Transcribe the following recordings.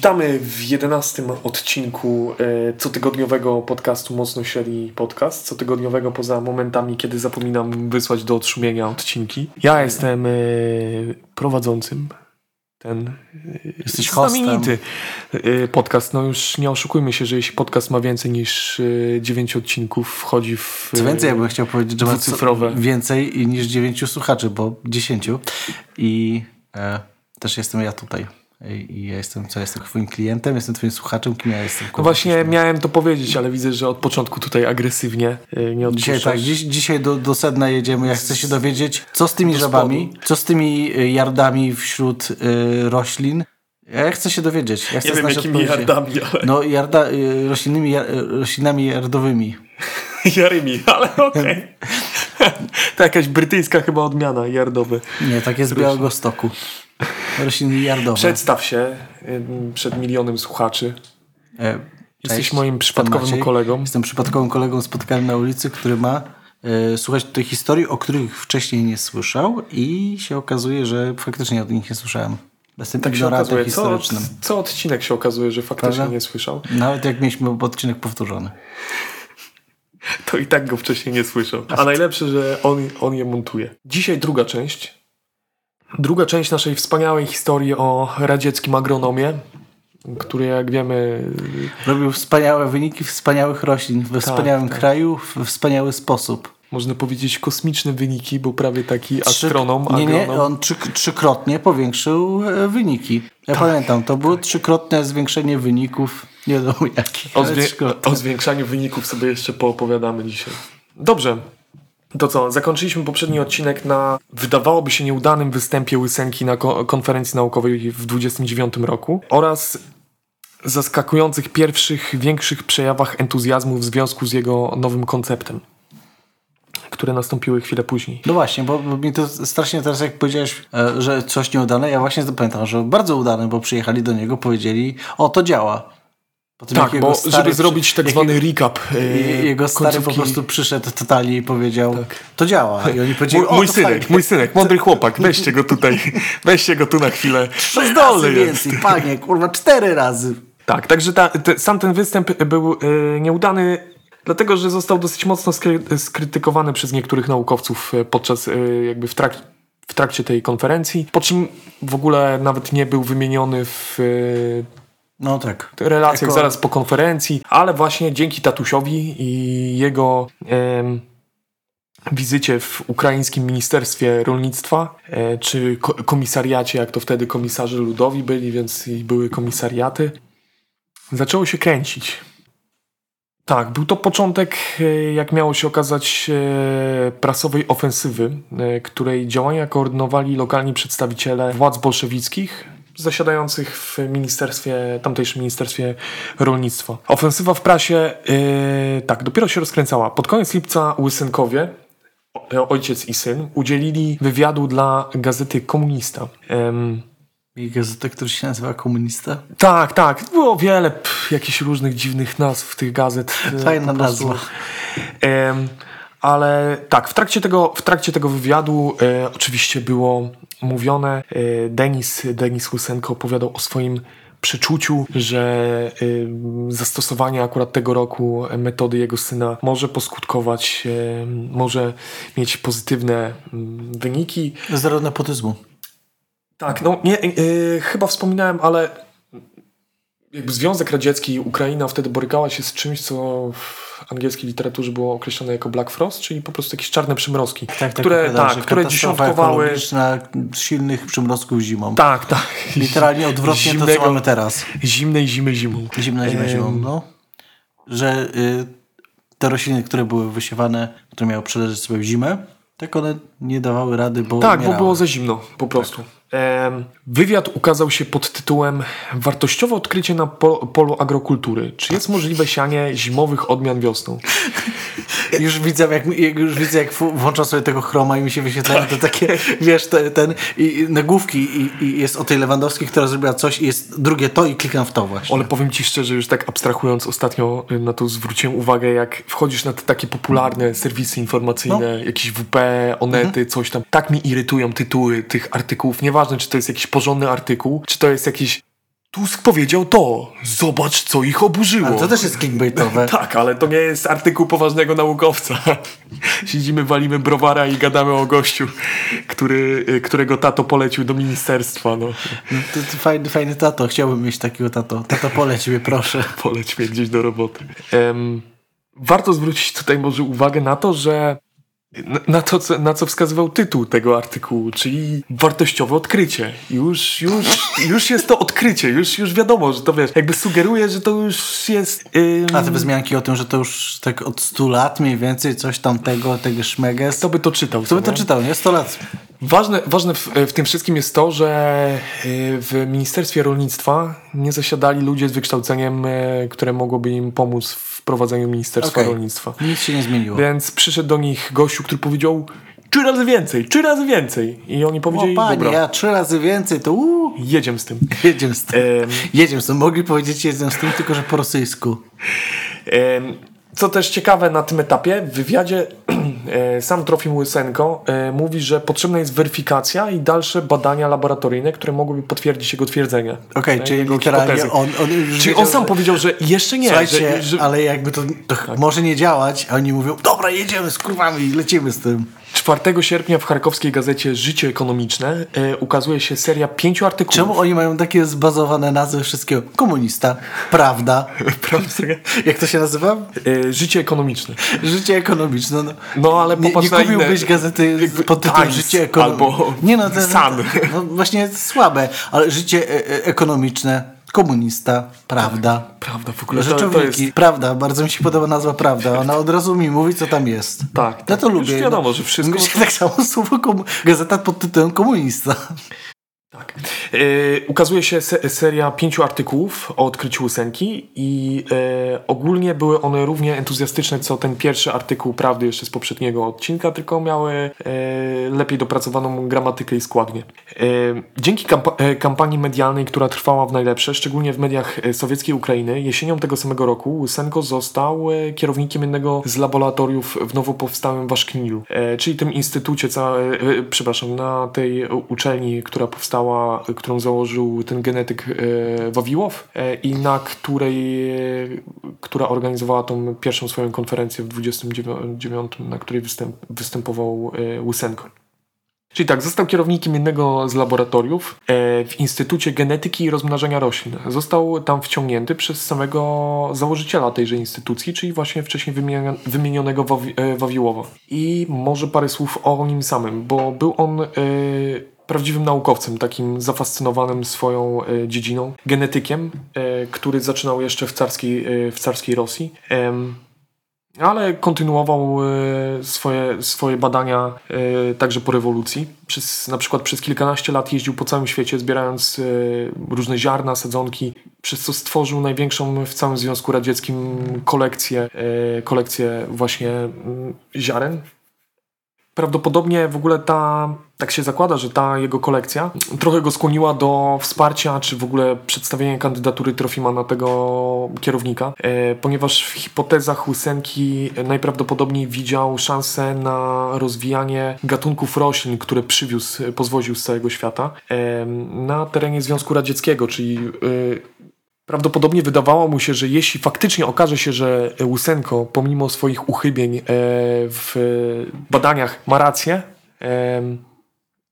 Witamy w jedenastym odcinku e, cotygodniowego podcastu Mocno Średni Podcast. Cotygodniowego poza momentami, kiedy zapominam wysłać do odszumienia odcinki. Ja jestem e, prowadzącym ten e, Jesteś hostem. znamienity e, podcast. No już nie oszukujmy się, że jeśli podcast ma więcej niż e, 9 odcinków, wchodzi w... Co więcej, ja bym chciał powiedzieć, że ma dwucyfrowe. więcej niż dziewięciu słuchaczy, bo dziesięciu. I e, też jestem ja tutaj. I, ja jestem, co jestem twoim klientem, jestem twoim słuchaczem, kim ja jestem? No właśnie miałem to powiedzieć, ale widzę, że od początku tutaj agresywnie e, nie Dzisiaj odpuszczasz. tak, dziś, dzisiaj do, do sedna jedziemy. Ja chcę się dowiedzieć, co z tymi żabami, co z tymi y, jardami wśród y, roślin. Ja chcę się dowiedzieć. Ja chcę Nie wiem, jakimi jardami, ale... No, jarda, roślinnymi, jar- roślinami jardowymi. Jarymi, ale okej. to jakaś brytyjska chyba odmiana, jardowy. Nie, tak jest z Białego Stoku. Rośliny jardowe. Przedstaw się przed milionem słuchaczy. E, Jesteś moim przypadkowym Maciej. kolegą. Jestem przypadkowym kolegą spotkanym na ulicy, który ma e, słuchać tutaj historii, o których wcześniej nie słyszał i się okazuje, że faktycznie o nich nie słyszałem. Jestem Tak ignorantem okazuje. Co, historycznym. co odcinek się okazuje, że faktycznie Prawda? nie słyszał. Nawet jak mieliśmy odcinek powtórzony. To i tak go wcześniej nie słyszał. A najlepsze, że on, on je montuje. Dzisiaj druga część. Druga część naszej wspaniałej historii o radzieckim agronomie, który jak wiemy Robił wspaniałe wyniki wspaniałych roślin we wspaniałym tak. kraju w wspaniały sposób. można powiedzieć kosmiczne wyniki, był prawie taki Trzy- astronom, Nie, nie, agronom. on trzy, trzykrotnie powiększył e, wyniki. Ja Tak. pamiętam, to było trzykrotne zwiększenie wyników. Nie wiadomo jakich. O, zwię- o zwiększaniu wyników sobie jeszcze poopowiadamy dzisiaj. Dobrze. To co, zakończyliśmy poprzedni odcinek na wydawałoby się nieudanym występie Łysenki na ko- konferencji naukowej w 29 roku oraz zaskakujących pierwszych, większych przejawach entuzjazmu w związku z jego nowym konceptem, które nastąpiły chwilę później. No właśnie, bo, mi to strasznie teraz jak powiedziałeś, e, że coś nieudane, ja właśnie pamiętam, że bardzo udane, bo przyjechali do niego, powiedzieli, o to działa. Po tym, jak Tak, jego bo stary żeby zrobić tak zwany recap e, je- Jego stary po końcówki- prostu przyszedł totalnie i powiedział, Tak. to działa. I oni powiedzieli, Mój, mój synek, fajnie. mój synek, mądry chłopak, weźcie go tutaj, weźcie go tu na chwilę. Trzy razy Zdolny jest. więcej, panie, kurwa, cztery razy. Tak, także ta, te, sam ten występ był e, nieudany, dlatego że został dosyć mocno skry, skrytykowany przez niektórych naukowców e, podczas e, jakby w, trak, w trakcie tej konferencji, po czym w ogóle nawet nie był wymieniony w e, No tak. relacjach Jako- zaraz po konferencji, ale właśnie dzięki tatusiowi i jego em, wizycie w ukraińskim Ministerstwie Rolnictwa, e, czy ko- komisariacie, jak to wtedy komisarze ludowi byli, więc i były komisariaty, zaczęło się kręcić. Tak, był to początek, e, jak miało się okazać, e, prasowej ofensywy, e, której działania koordynowali lokalni przedstawiciele władz bolszewickich zasiadających w ministerstwie, tamtejszym Ministerstwie Rolnictwa. Ofensywa w prasie, e, tak, dopiero się rozkręcała. Pod koniec lipca Łysynkowie, ojciec i syn, udzielili wywiadu dla gazety Komunista. I gazetę, który się nazywa Komunista. tak, tak. Było wiele pff, jakichś różnych dziwnych nazw tych gazet. e, Fajna nazwa. Ale tak, w trakcie tego, w trakcie tego wywiadu e, oczywiście było mówione, e, Denis, Denis Łysenko opowiadał o swoim przeczuciu, że e, zastosowanie akurat tego roku metody jego syna może poskutkować, e, może mieć pozytywne mm, wyniki. Zero nepotyzmu. Tak, no nie, yy, chyba wspominałem, ale jakby Związek Radziecki i Ukraina wtedy borykała się z czymś, co angielskiej literaturze było określone jako Black Frost, czyli po prostu jakieś czarne przymrozki, Tak, które, tak, że które katastrofa dziesiątkowały... silnych przymrozków zimą. Tak, tak. Literalnie odwrotnie to, co Zimnego- mamy teraz. Zimnej zimy zimą. Zimna zima Em, zimą, no. Że y, te rośliny, które były wysiewane, które miały przeleżeć sobie w zimę, tak one nie dawały rady, bo Tak, bo umierały. było za zimno, po prostu. Em, wywiad ukazał się pod tytułem Wartościowe odkrycie na po, polu agrokultury. Czy jest możliwe sianie zimowych odmian wiosną? Już widzę, jak, już widzę, jak włączam sobie tego chroma i mi się wyświetlają te takie, wiesz, te, ten i, nagłówki i, i jest o tej Lewandowskiej, która zrobiła coś i jest drugie to i klikam w to właśnie. Ale powiem ci szczerze, już tak abstrahując, ostatnio y, na to zwróciłem uwagę, jak wchodzisz na te takie popularne serwisy informacyjne, jakieś WP, Onety, coś tam. Tak mi irytują tytuły tych artykułów. Nieważne, czy to jest jakiś porządny artykuł, czy to jest jakiś Tusk powiedział to. Zobacz, co ich oburzyło. Ale to też jest clickbaitowe. Tak, ale to nie jest artykuł poważnego naukowca. Siedzimy, walimy browara i gadamy o gościu, który, y, którego tato polecił do ministerstwa. No. No, to, to fajny, fajny tato. Chciałbym mieć takiego tato. Tato, poleć mnie, proszę. Poleć mnie gdzieś do roboty. Em, warto zwrócić tutaj może uwagę na to, że na- to, co, na co wskazywał tytuł tego artykułu, czyli wartościowe odkrycie. Już, już, już jest to odkrycie, już, już wiadomo, że to wiesz, jakby sugeruje, że to już jest... ym, A te wzmianki o tym, że to już tak od 100 lat mniej więcej coś tamtego, tego szmeges. Kto by to czytał? Kto by to nie? czytał, nie? 100 lat. Ważne, ważne w, w tym wszystkim jest to, że y, w Ministerstwie Rolnictwa nie zasiadali ludzie z wykształceniem, y, które mogłoby im pomóc w prowadzeniu Ministerstwa Okej. Rolnictwa. Nic się nie zmieniło. Więc przyszedł do nich gościu, który powiedział trzy razy więcej, trzy razy więcej. I oni O powiedzieli, panie, dobra, ja trzy razy więcej, to uuu, jedziemy z tym. jedziemy z tym. Em, Jedziemy z tym. Mogli powiedzieć jedziemy z tym, tylko że po rosyjsku. Co też ciekawe na tym etapie, w wywiadzie e, sam Trofim Łysenko e, mówi, że potrzebna jest weryfikacja i dalsze badania laboratoryjne, które mogłyby potwierdzić jego twierdzenia. Okej, E, czyli jego literalnie on, on Czyli on sam że- powiedział, że jeszcze nie. Słuchajcie, że, że ale jakby to, to może nie działać, a oni mówią, dobra, jedziemy z kurwami i lecimy z tym. 4 sierpnia w charkowskiej gazecie Życie Ekonomiczne e, ukazuje się seria pięciu artykułów. Czemu oni mają takie zbazowane nazwy wszystkiego? Komunista, prawda, Prawda? jak to się nazywa? E, Życie Ekonomiczne. Życie ekonomiczne. No, No, ale nie, nie na inne- kupiłbyś gazety pod tytułem Times Życie ekonomiczne. albo Nie no, Sun. no, właśnie słabe, ale życie e, e, ekonomiczne, komunista, prawda. Prawda, w ogóle to, to Rzeczowniki, jest... prawda, bardzo mi się podoba nazwa prawda. Ona od razu mi mówi, co tam jest. Tak, Ja tak. to Już lubię. wiadomo, no. że wszystko- Mi się tak samo słowo komu... gazeta pod tytułem komunista. Tak. E, ukazuje się se seria pięciu artykułów o odkryciu ósemki i e, ogólnie były one równie entuzjastyczne co ten pierwszy artykuł prawdy jeszcze z poprzedniego odcinka, tylko miały e, lepiej dopracowaną gramatykę i składnię. Dzięki kampa kampanii medialnej, która trwała w najlepsze, szczególnie w mediach sowieckiej Ukrainy, jesienią tego samego roku Łysenko został kierownikiem jednego z laboratoriów w nowo powstałym Waszknilu, czyli tym instytucie, ca- przepraszam, na tej uczelni, która powstała, którą założył ten genetyk e, Wawiłow e, i na której, e, która organizowała tą pierwszą swoją konferencję w 29, na której występ, występował Łysenko. Czyli tak, został kierownikiem jednego z laboratoriów w Instytucie Genetyki i Rozmnażania Roślin. Został tam wciągnięty przez samego założyciela tejże instytucji, czyli właśnie wcześniej wymienionego Wawi- Wawiłowa. I może parę słów o nim samym, bo był on prawdziwym naukowcem, takim zafascynowanym swoją e, dziedziną, genetykiem, e, który zaczynał jeszcze w carskiej, e, w carskiej Rosji. Ale kontynuował swoje, swoje badania także po rewolucji. Przez, na przykład przez kilkanaście lat jeździł po całym świecie, zbierając różne ziarna, sadzonki, przez co stworzył największą w całym Związku Radzieckim kolekcję, kolekcję właśnie mm, ziaren. Prawdopodobnie w ogóle ta, tak się zakłada, że ta jego kolekcja trochę go skłoniła do wsparcia, czy w ogóle przedstawienia kandydatury Trofima na tego kierownika, e, ponieważ w hipotezach Łysenki najprawdopodobniej widział szansę na rozwijanie gatunków roślin, które przywiózł, pozwoził z całego świata e, na terenie Związku Radzieckiego, czyli e, Prawdopodobnie wydawało mu się, że jeśli faktycznie okaże się, że Łysenko, pomimo swoich uchybień e, w badaniach ma rację, em,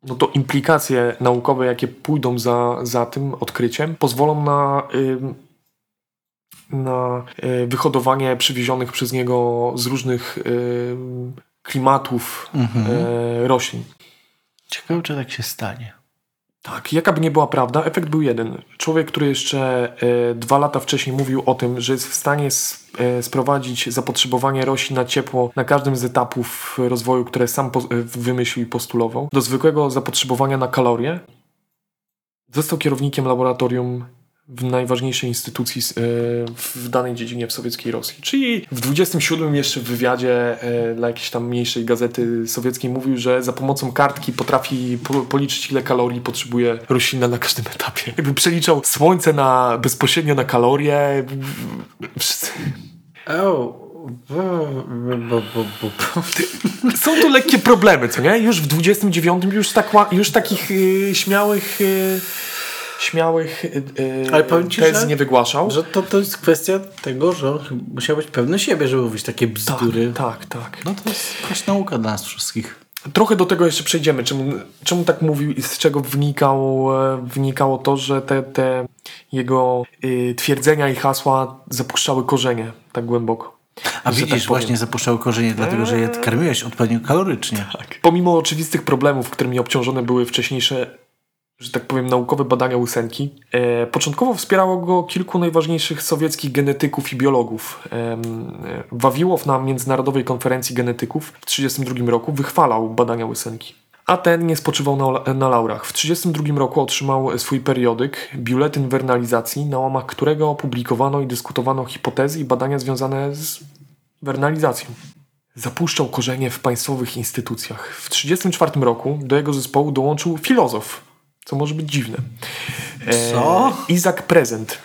no to implikacje naukowe, jakie pójdą za, za tym odkryciem, pozwolą na, ym, na e, wyhodowanie przywiezionych przez niego z różnych klimatów e, roślin. Ciekawe, czy tak się stanie. Tak, jaka by nie była prawda, efekt był jeden. Człowiek, który jeszcze e, dwa lata wcześniej mówił o tym, że jest w stanie s, e, sprowadzić zapotrzebowanie roślin na ciepło na każdym z etapów rozwoju, które sam po, e, wymyślił i postulował, do zwykłego zapotrzebowania na kalorie, został kierownikiem laboratorium w najważniejszej instytucji e, w danej dziedzinie w sowieckiej Rosji. Czyli w 27 jeszcze w wywiadzie e, dla jakiejś tam mniejszej gazety sowieckiej mówił, że za pomocą kartki potrafi po, policzyć ile kalorii potrzebuje roślina na każdym etapie. Jakby przeliczał słońce na, bezpośrednio na kalorie. Wszyscy- O, Są tu lekkie problemy, co nie? Już w 29 już, tak, już takich y, śmiałych... Y, śmiałych y, y, Ale powiem ci, tez że- nie wygłaszał. Że to, to jest kwestia tego, że musiał być pewny siebie, żeby mówić takie bzdury. Tak, tak. No to jest jakaś nauka dla nas wszystkich. Trochę do tego jeszcze przejdziemy, czemu, czemu tak mówił i z czego wnikał, e, wnikało to, że te, te jego y, twierdzenia i hasła zapuszczały korzenie tak głęboko. A Że widzisz, tak właśnie zapuszczał korzenie, dlatego że je karmiłeś odpowiednio kalorycznie. Tak. Pomimo oczywistych problemów, którymi obciążone były wcześniejsze, że tak powiem, naukowe badania Łysenki, e, początkowo wspierało go kilku najważniejszych sowieckich genetyków i biologów. E, Wawiłow na Międzynarodowej Konferencji Genetyków w 1932 roku wychwalał badania Łysenki. A ten nie spoczywał na, na laurach. W 1932 roku otrzymał swój periodyk, biuletyn wernalizacji, na łamach którego opublikowano i dyskutowano hipotezy i badania związane z wernalizacją. Zapuszczał korzenie w państwowych instytucjach. W 1934 roku do jego zespołu dołączył filozof, co może być dziwne. E, Co? Izak Prezent,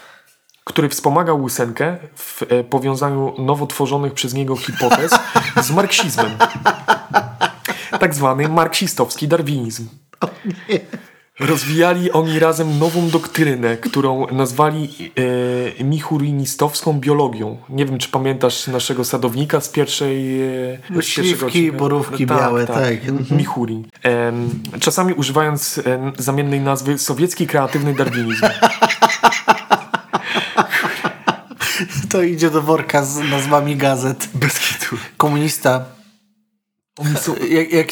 który wspomagał Łysenkę w e, powiązaniu nowo tworzonych przez niego hipotez z marksizmem. Tak zwany marksistowski darwinizm. Rozwijali oni razem nową doktrynę, którą nazwali e, michurinistowską biologią. Nie wiem, czy pamiętasz naszego sadownika z pierwszej... E, z Śliwki, borówki białe, tak. Michurin. Em, czasami używając e, zamiennej nazwy sowiecki kreatywny darwinizm. To idzie do worka z nazwami gazet. Bez kitu. Komunista. Są Jak, jak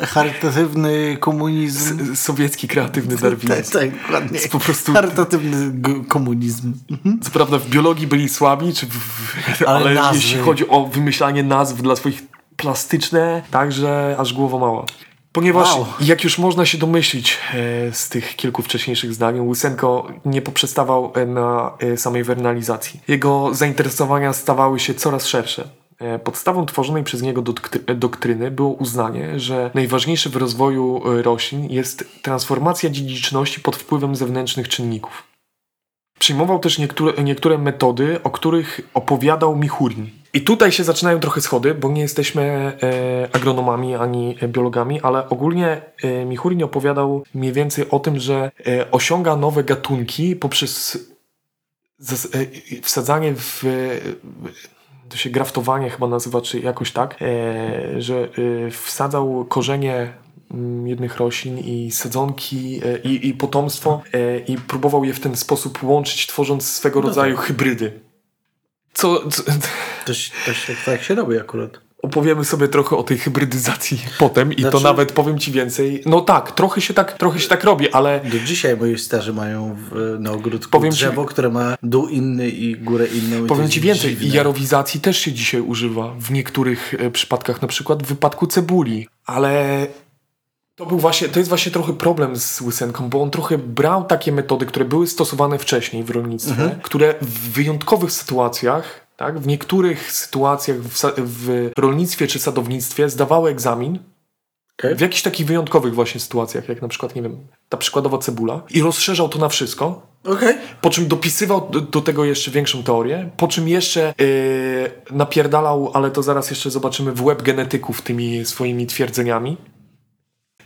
charytatywny komunizm. sowiecki kreatywny Tak, darwinizm. tak, dokładnie. Jest po prostu- Charytatywny komunizm. Co prawda w biologii byli słabi, czy w, Ale ale, jeśli chodzi o wymyślanie nazw dla swoich plastyczne, także aż głowa mała. Ponieważ, Wow. jak już można się domyślić e, z tych kilku wcześniejszych zdań, Łysenko nie poprzestawał e, na e, samej wernalizacji. Jego zainteresowania stawały się coraz szersze. E, Podstawą tworzonej przez niego doktry- doktryny było uznanie, że najważniejsze w rozwoju e, roślin jest transformacja dziedziczności pod wpływem zewnętrznych czynników. Przyjmował też niektóre, niektóre metody, o których opowiadał Michurin. I tutaj się zaczynają trochę schody, bo nie jesteśmy e, agronomami ani e, biologami, ale ogólnie e, Michurin opowiadał mniej więcej o tym, że e, osiąga nowe gatunki poprzez zas, e, wsadzanie w. To się graftowanie chyba nazywa, czy jakoś tak, e, że e, wsadzał korzenie mm, jednych roślin i sadzonki e, i, i potomstwo i próbował je w ten sposób łączyć, tworząc swego rodzaju hybrydy. Co, co, To, się- to się, tak się robi akurat. Opowiemy sobie trochę o tej hybrydyzacji potem i to Znaczy- nawet powiem ci więcej. No tak, trochę się tak, trochę się tak robi, ale Do dzisiaj moi starzy mają w, na ogródku Powiem ci- drzewo, które ma dół inny i górę inną. to Powiem ci więcej, dziwne. jarowizacji też się dzisiaj używa w niektórych e, przypadkach, na przykład w wypadku cebuli, ale to był właśnie, to jest właśnie trochę problem z Łysenką, bo on trochę brał takie metody, które były stosowane wcześniej w rolnictwie, które w wyjątkowych sytuacjach, tak, w niektórych sytuacjach w, w rolnictwie czy sadownictwie zdawały egzamin, Okej. w jakichś takich wyjątkowych właśnie sytuacjach, jak na przykład, nie wiem, ta przykładowa cebula i rozszerzał to na wszystko, Okej. po czym dopisywał do, do tego jeszcze większą teorię, po czym jeszcze yy, napierdalał, ale to zaraz jeszcze zobaczymy w łeb genetyków tymi swoimi twierdzeniami.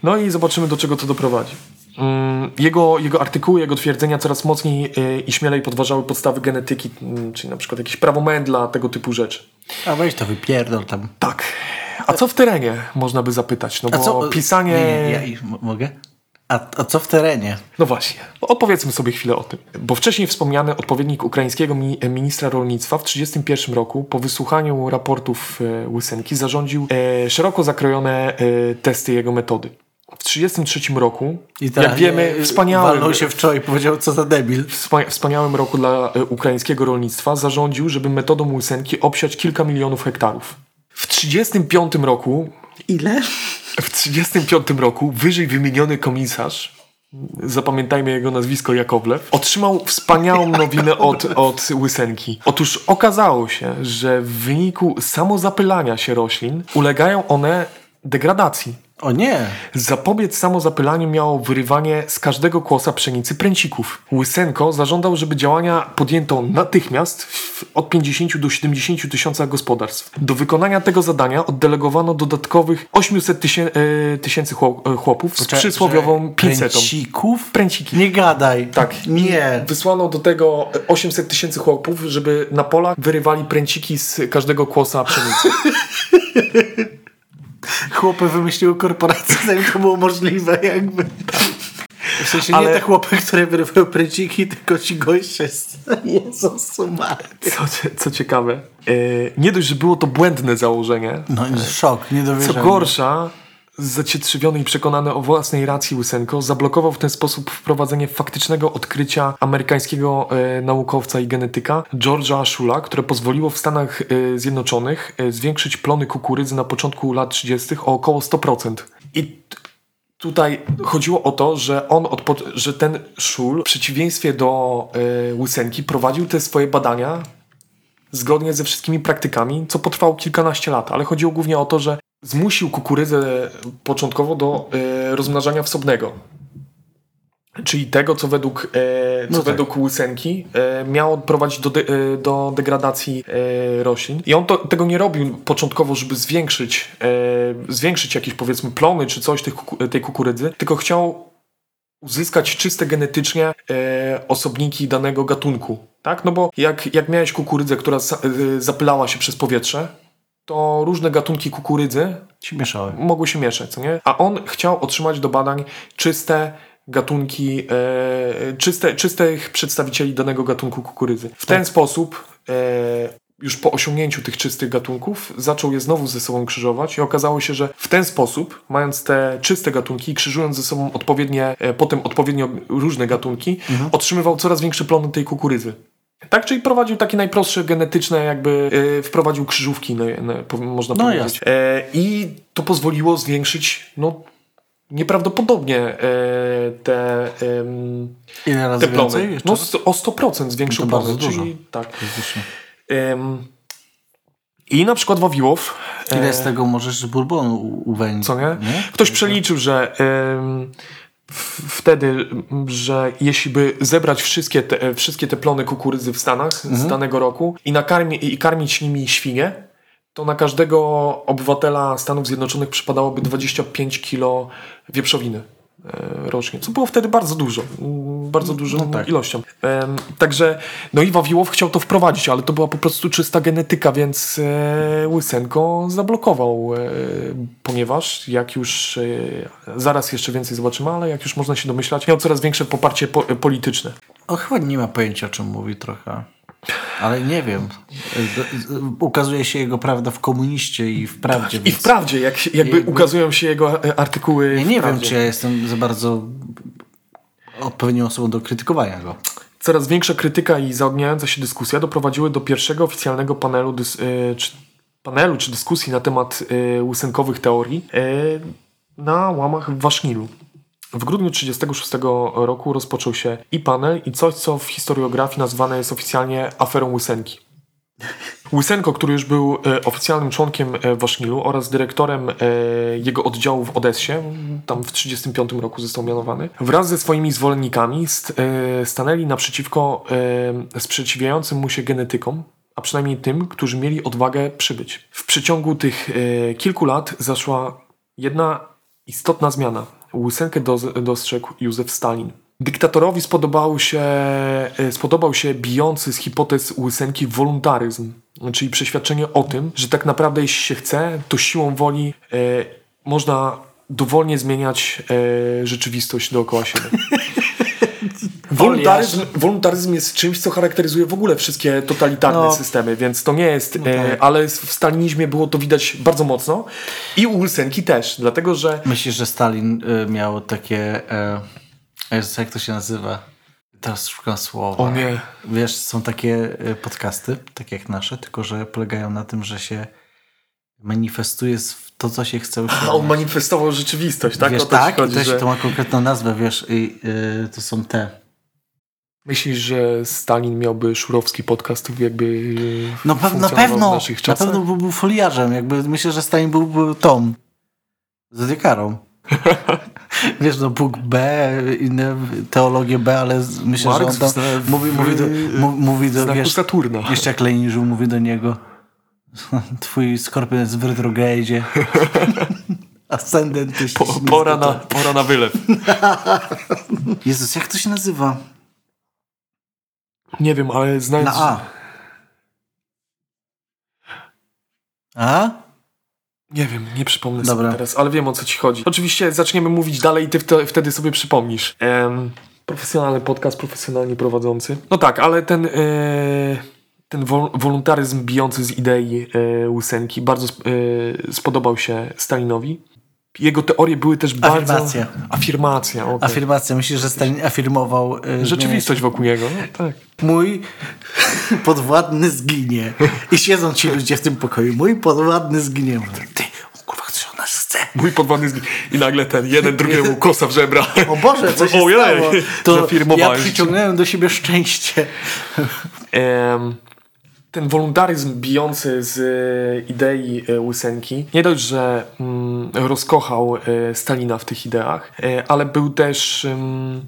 No i zobaczymy, do czego to doprowadzi. Mm, Jego, jego artykuły, jego twierdzenia coraz mocniej yy, i śmielej podważały podstawy genetyki, mm, czyli na przykład jakieś prawo Mendla, tego typu rzeczy. A weź to wypierdol tam. Tak. A co w terenie, można by zapytać, no A bo co? pisanie... Nie, nie, ja mogę? A, a co w terenie? No właśnie, opowiedzmy sobie chwilę o tym. Bo wcześniej wspomniany odpowiednik ukraińskiego mi- ministra rolnictwa w 1931 roku po wysłuchaniu raportów e, Łysenki zarządził e, szeroko zakrojone e, testy jego metody. W 1933 roku, jak wiemy, e, wspaniałym, Walnął się wczoraj i powiedział, co za debil. wspa- wspaniałym roku dla e, ukraińskiego rolnictwa zarządził, żeby metodą Łysenki obsiać kilka milionów hektarów. W 1935 roku Ile? w 1935 roku wyżej wymieniony komisarz, zapamiętajmy jego nazwisko Jakowlew, otrzymał wspaniałą nowinę od, od Łysenki. Otóż okazało się, że w wyniku samozapylania się roślin ulegają one degradacji. O nie. Zapobiec samozapylaniu miało wyrywanie z każdego kłosa pszenicy pręcików. Łysenko zażądał, żeby działania podjęto natychmiast od 50 do 70 tysiącach gospodarstw. Do wykonania tego zadania oddelegowano dodatkowych 800 tysię, e, tysięcy e, chłopów z przysłowiową 500. Pręcików? Pręciki. Nie gadaj. Tak. Nie. Wysłano do tego 800 tysięcy chłopów, żeby na polach wyrywali pręciki z każdego kłosa pszenicy. Chłopy wymyśliły korporację, zanim to było możliwe jakby. W sensie Ale- nie te chłopy, które wyrywają pryciki, tylko ci goście z... Jezus Maria. Co, co ciekawe, e, nie dość, że było to błędne założenie, No szok, nie co dowierzam. gorsza, zacietrzewiony i przekonany o własnej racji Łysenko zablokował w ten sposób wprowadzenie faktycznego odkrycia amerykańskiego e, naukowca i genetyka George'a Schula, które pozwoliło w Stanach e, Zjednoczonych e, zwiększyć plony kukurydzy na początku lat 30. o około 100%. I tutaj chodziło o to, że on, że ten Schul w przeciwieństwie do e, Łysenki prowadził te swoje badania zgodnie ze wszystkimi praktykami, co potrwało kilkanaście lat, ale chodziło głównie o to, że zmusił kukurydzę początkowo do e, rozmnażania wsobnego. Czyli tego, co według, e, co No tak. według Łysenki e, miało prowadzić do, de, e, do degradacji e, roślin. I on to, tego nie robił początkowo, żeby zwiększyć, e, zwiększyć jakieś powiedzmy plony czy coś tych, tej kukurydzy, tylko chciał uzyskać czyste genetycznie osobniki danego gatunku. Tak? No bo jak, jak miałeś kukurydzę, która za, zapylała się przez powietrze, to różne gatunki kukurydzy Ci mieszały. mogły się mieszać, co nie? A on chciał otrzymać do badań czyste gatunki, e, czyste, czystych przedstawicieli danego gatunku kukurydzy. W ten sposób e, już po osiągnięciu tych czystych gatunków zaczął je znowu ze sobą krzyżować i okazało się, że w ten sposób, mając te czyste gatunki krzyżując ze sobą odpowiednie, e, potem odpowiednio różne gatunki, otrzymywał coraz większy plon tej kukurydzy. Tak, czyli prowadził takie najprostsze genetyczne, jakby e, wprowadził krzyżówki, no, no, po- można No powiedzieć. E, I to pozwoliło zwiększyć no, nieprawdopodobnie e, te, em, Ile razy te plony. więcej? No, o 100% zwiększył No to bardzo plony. dużo. Czyli, tak. I na przykład Wawiłow. e, Ile z tego możesz bourbonu uwędzić? co nie? Ktoś przeliczył, że wtedy, że jeśli by zebrać wszystkie te, e, wszystkie te plony kukurydzy w Stanach Mhm. z danego roku i, nakarmi, i karmić nimi świnie, to na każdego obywatela Stanów Zjednoczonych przypadałoby 25 kilo wieprzowiny rocznie, co było wtedy bardzo dużo, bardzo dużą no tak. ilością. Także, no i Wawiłow chciał to wprowadzić, ale to była po prostu czysta genetyka, więc e, Łysenko zablokował, e, ponieważ jak już, e, zaraz jeszcze więcej zobaczymy, ale jak już można się domyślać, miał coraz większe poparcie po, e, polityczne. On chyba nie ma pojęcia, o czym mówi trochę. Ale nie wiem. Ukazuje się jego prawda w komuniście i w prawdzie. I więc w prawdzie, jak, jakby ukazują się jego e, artykuły Ja nie wiem, czy ja jestem za bardzo odpowiednią osobą do krytykowania go. Coraz większa krytyka i zaogniająca się dyskusja doprowadziły do pierwszego oficjalnego panelu, dys, y, czy, panelu czy dyskusji na temat y, łysenkowych teorii y, na łamach w Wasznilu. W grudniu 1936 roku rozpoczął się i panel, i coś, co w historiografii nazwane jest oficjalnie aferą Łysenki. Łysenko, który już był e, oficjalnym członkiem e, Wasznilu oraz dyrektorem e, jego oddziału w Odessie, tam w 1935 roku został mianowany, wraz ze swoimi zwolennikami st, e, stanęli naprzeciwko e, sprzeciwiającym mu się genetykom, a przynajmniej tym, którzy mieli odwagę przybyć. W przeciągu tych e, kilku lat zaszła jedna istotna zmiana. Łysenkę dostrzegł Józef Stalin. Dyktatorowi spodobał się, e, spodobał się bijący z hipotez Łysenki wolontaryzm, czyli przeświadczenie o tym, że tak naprawdę jeśli się chce, to siłą woli e, można dowolnie zmieniać e, rzeczywistość dookoła siebie. Wolontaryzm, wolontaryzm jest czymś, co charakteryzuje w ogóle wszystkie totalitarne No. systemy, więc to nie jest, tak. e, ale w stalinizmie było to widać bardzo mocno i u Łysenki też, dlatego że Myślisz, że Stalin y, miał takie... E, jak to się nazywa? Teraz szukam słowa. O nie. Wiesz, są takie podcasty, takie jak nasze, tylko że polegają na tym, że się manifestuje z- to, co się chce a on manifestował rzeczywistość, tak? Wiesz, o to tak, chodzi, i też że... to ma konkretną nazwę, wiesz, i y, to są te. Myślisz, że Stalin miałby szurowski podcast jakby No pe- na pewno, w na pewno byłby foliarzem, jakby myślę, że Stalin byłby tą, zodiakarą. wiesz, no Bóg B, inne teologię B, ale z- myślę, Marks że on tam zna- mówi, mówi do, w- mówi do wiesz, Saturna. jeszcze jak Lenin żył, mówi do niego twój skorpion jest w retrograde. Ascendent Po, pora, na, pora na wylew. Jezus, jak to się nazywa? Nie wiem, ale znając... Na A. A? Nie wiem, nie przypomnę Dobra. sobie teraz, ale wiem o co ci chodzi. Oczywiście zaczniemy mówić dalej i ty wte- wtedy sobie przypomnisz. Profesjonalny podcast, profesjonalnie prowadzący. No tak, ale ten, e, ten wol- wolontaryzm bijący z idei e, Łysenki bardzo sp- e, spodobał się Stalinowi. Jego teorie były też bardzo... Afirmacja. Afirmacja. okej. Afirmacja. Myślisz, że Stalin afirmował y, Rzeczywistość wokół niego, no tak. Mój podwładny zginie. I siedzą ci ludzie w tym pokoju. Mój podwładny zginie. Ty, on kurwa, coś od nas chce. Mój podwładny zgi... I nagle ten jeden drugiemu kosa w żebra. O Boże, co się Ojej, stało? To ja przyciągnąłem do siebie szczęście. Em, ten wolontaryzm bijący z e, idei e, Łysenki nie dość, że mm, rozkochał e, Stalina w tych ideach, ale był też em,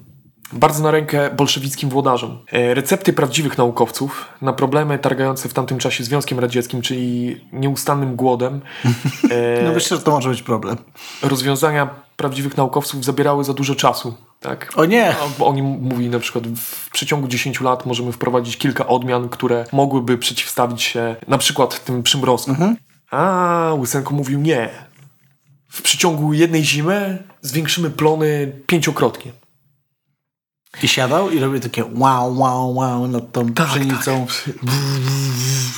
bardzo na rękę bolszewickim włodarzom. E, recepty prawdziwych naukowców na problemy targające w tamtym czasie Związkiem Radzieckim, czyli nieustannym głodem, e, No myślę, że to może być problem. rozwiązania prawdziwych naukowców zabierały za dużo czasu. Tak? O nie! No, bo oni mówili na przykład w przeciągu 10 lat możemy wprowadzić kilka odmian, które mogłyby przeciwstawić się na przykład tym przymrozkom. A Łysenko mówił nie. W przeciągu jednej zimy zwiększymy plony pięciokrotnie. I siadał i robił takie wow, wow, wow nad tą pszenicą.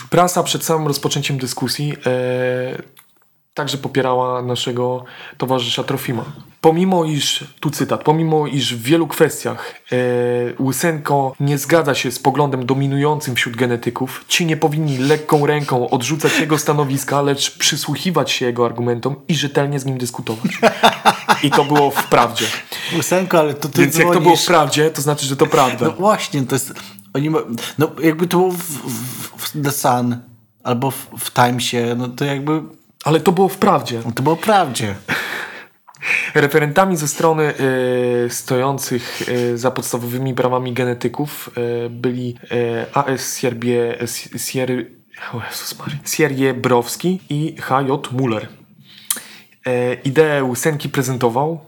Prasa przed samym rozpoczęciem dyskusji e, także popierała naszego towarzysza Trofima. Pomimo iż, tu cytat, pomimo iż w wielu kwestiach e, Łysenko nie zgadza się z poglądem dominującym wśród genetyków, ci nie powinni lekką ręką odrzucać jego stanowiska, lecz przysłuchiwać się jego argumentom i rzetelnie z nim dyskutować. I to było w prawdzie. Łysenko, ale to ty Więc jak to dzwonisz- było w prawdzie, to znaczy, że to prawda. No właśnie, to jest... Oni ma, no jakby to było w, w, w The Sun albo w, w Timesie, no to jakby Ale to było w prawdzie. to było prawdzie. Referentami ze strony e, stojących e, za podstawowymi prawami genetyków e, byli A.S. Sierbie, S- Siery, o Jezus Maria, Sieriebrowski i H.J. Muller. Ideę Łysenki prezentował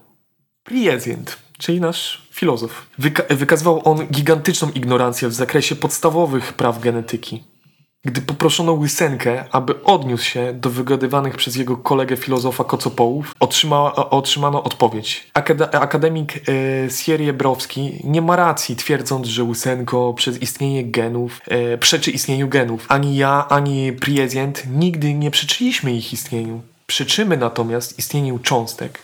Priezjent, czyli nasz filozof. Wyka- wykazywał on gigantyczną ignorancję w zakresie podstawowych praw genetyki. Gdy poproszono Łysenkę, aby odniósł się do wygadywanych przez jego kolegę filozofa kocopołów, otrzyma, otrzymano odpowiedź. Akademik e, nie ma racji, twierdząc, że Łysenko przez istnienie genów e, przeczy istnieniu genów. Ani ja, ani Priezjent nigdy nie przeczyliśmy ich istnieniu. Przeczymy natomiast istnieniu cząstek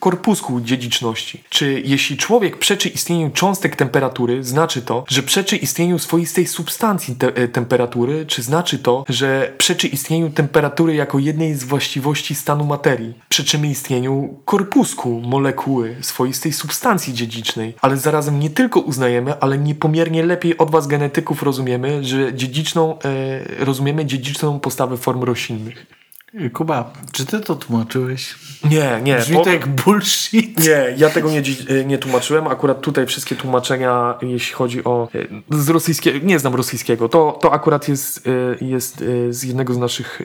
korpuskuł dziedziczności. Czy jeśli człowiek przeczy istnieniu cząstek temperatury, znaczy to, że przeczy istnieniu swoistej substancji te e, temperatury, czy znaczy to, że przeczy istnieniu temperatury jako jednej z właściwości stanu materii? Przeczymy istnieniu korpuskuł molekuły swoistej substancji dziedzicznej, ale zarazem nie tylko uznajemy, ale niepomiernie lepiej od was genetyków rozumiemy, że dziedziczną, e, rozumiemy dziedziczną postawę form roślinnych. Kuba, czy ty to tłumaczyłeś? Nie, nie. Brzmi to jak bullshit. Nie, ja tego nie, nie tłumaczyłem. Akurat tutaj wszystkie tłumaczenia, jeśli chodzi o. e, Z rosyjskiego, nie znam rosyjskiego. To, to akurat jest, e, jest e, z jednego z naszych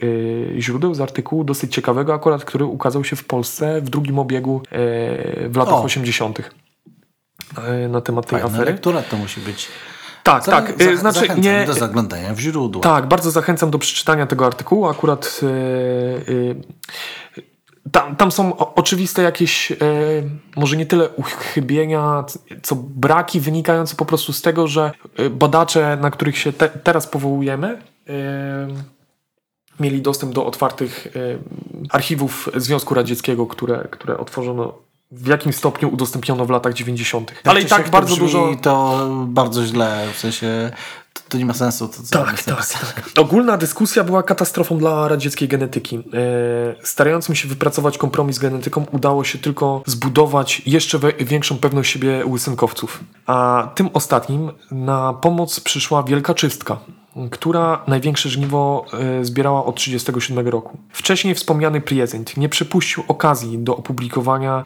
źródeł, z artykułu dosyć ciekawego, akurat, który ukazał się w Polsce w drugim obiegu w latach O. 80. e, na temat tej Fajna afery. lektura to musi być. Tak, tak. e, za- Znaczy, zachęcam nie. do zaglądania w źródło. Tak, bardzo zachęcam do przeczytania tego artykułu. Akurat e, e, tam, tam są oczywiste jakieś, e, może nie tyle uchybienia, co braki wynikające po prostu z tego, że e, badacze, na których się te, teraz powołujemy, e, mieli dostęp do otwartych archiwów Związku Radzieckiego, które, które otworzono, w jakim stopniu udostępniono w latach 90. Ale i czy tak to bardzo brzmi, dużo. To bardzo źle, w sensie to, to nie ma sensu. To, co Tak, tak, tak. Ogólna dyskusja była katastrofą dla radzieckiej genetyki. E, starającym się wypracować kompromis z genetyką udało się tylko zbudować jeszcze we, większą pewność siebie łysenkowców. A tym ostatnim na pomoc przyszła wielka czystka. Która największe żniwo e, zbierała od 1937 roku. Wcześniej wspomniany prezent nie przypuścił okazji do opublikowania e,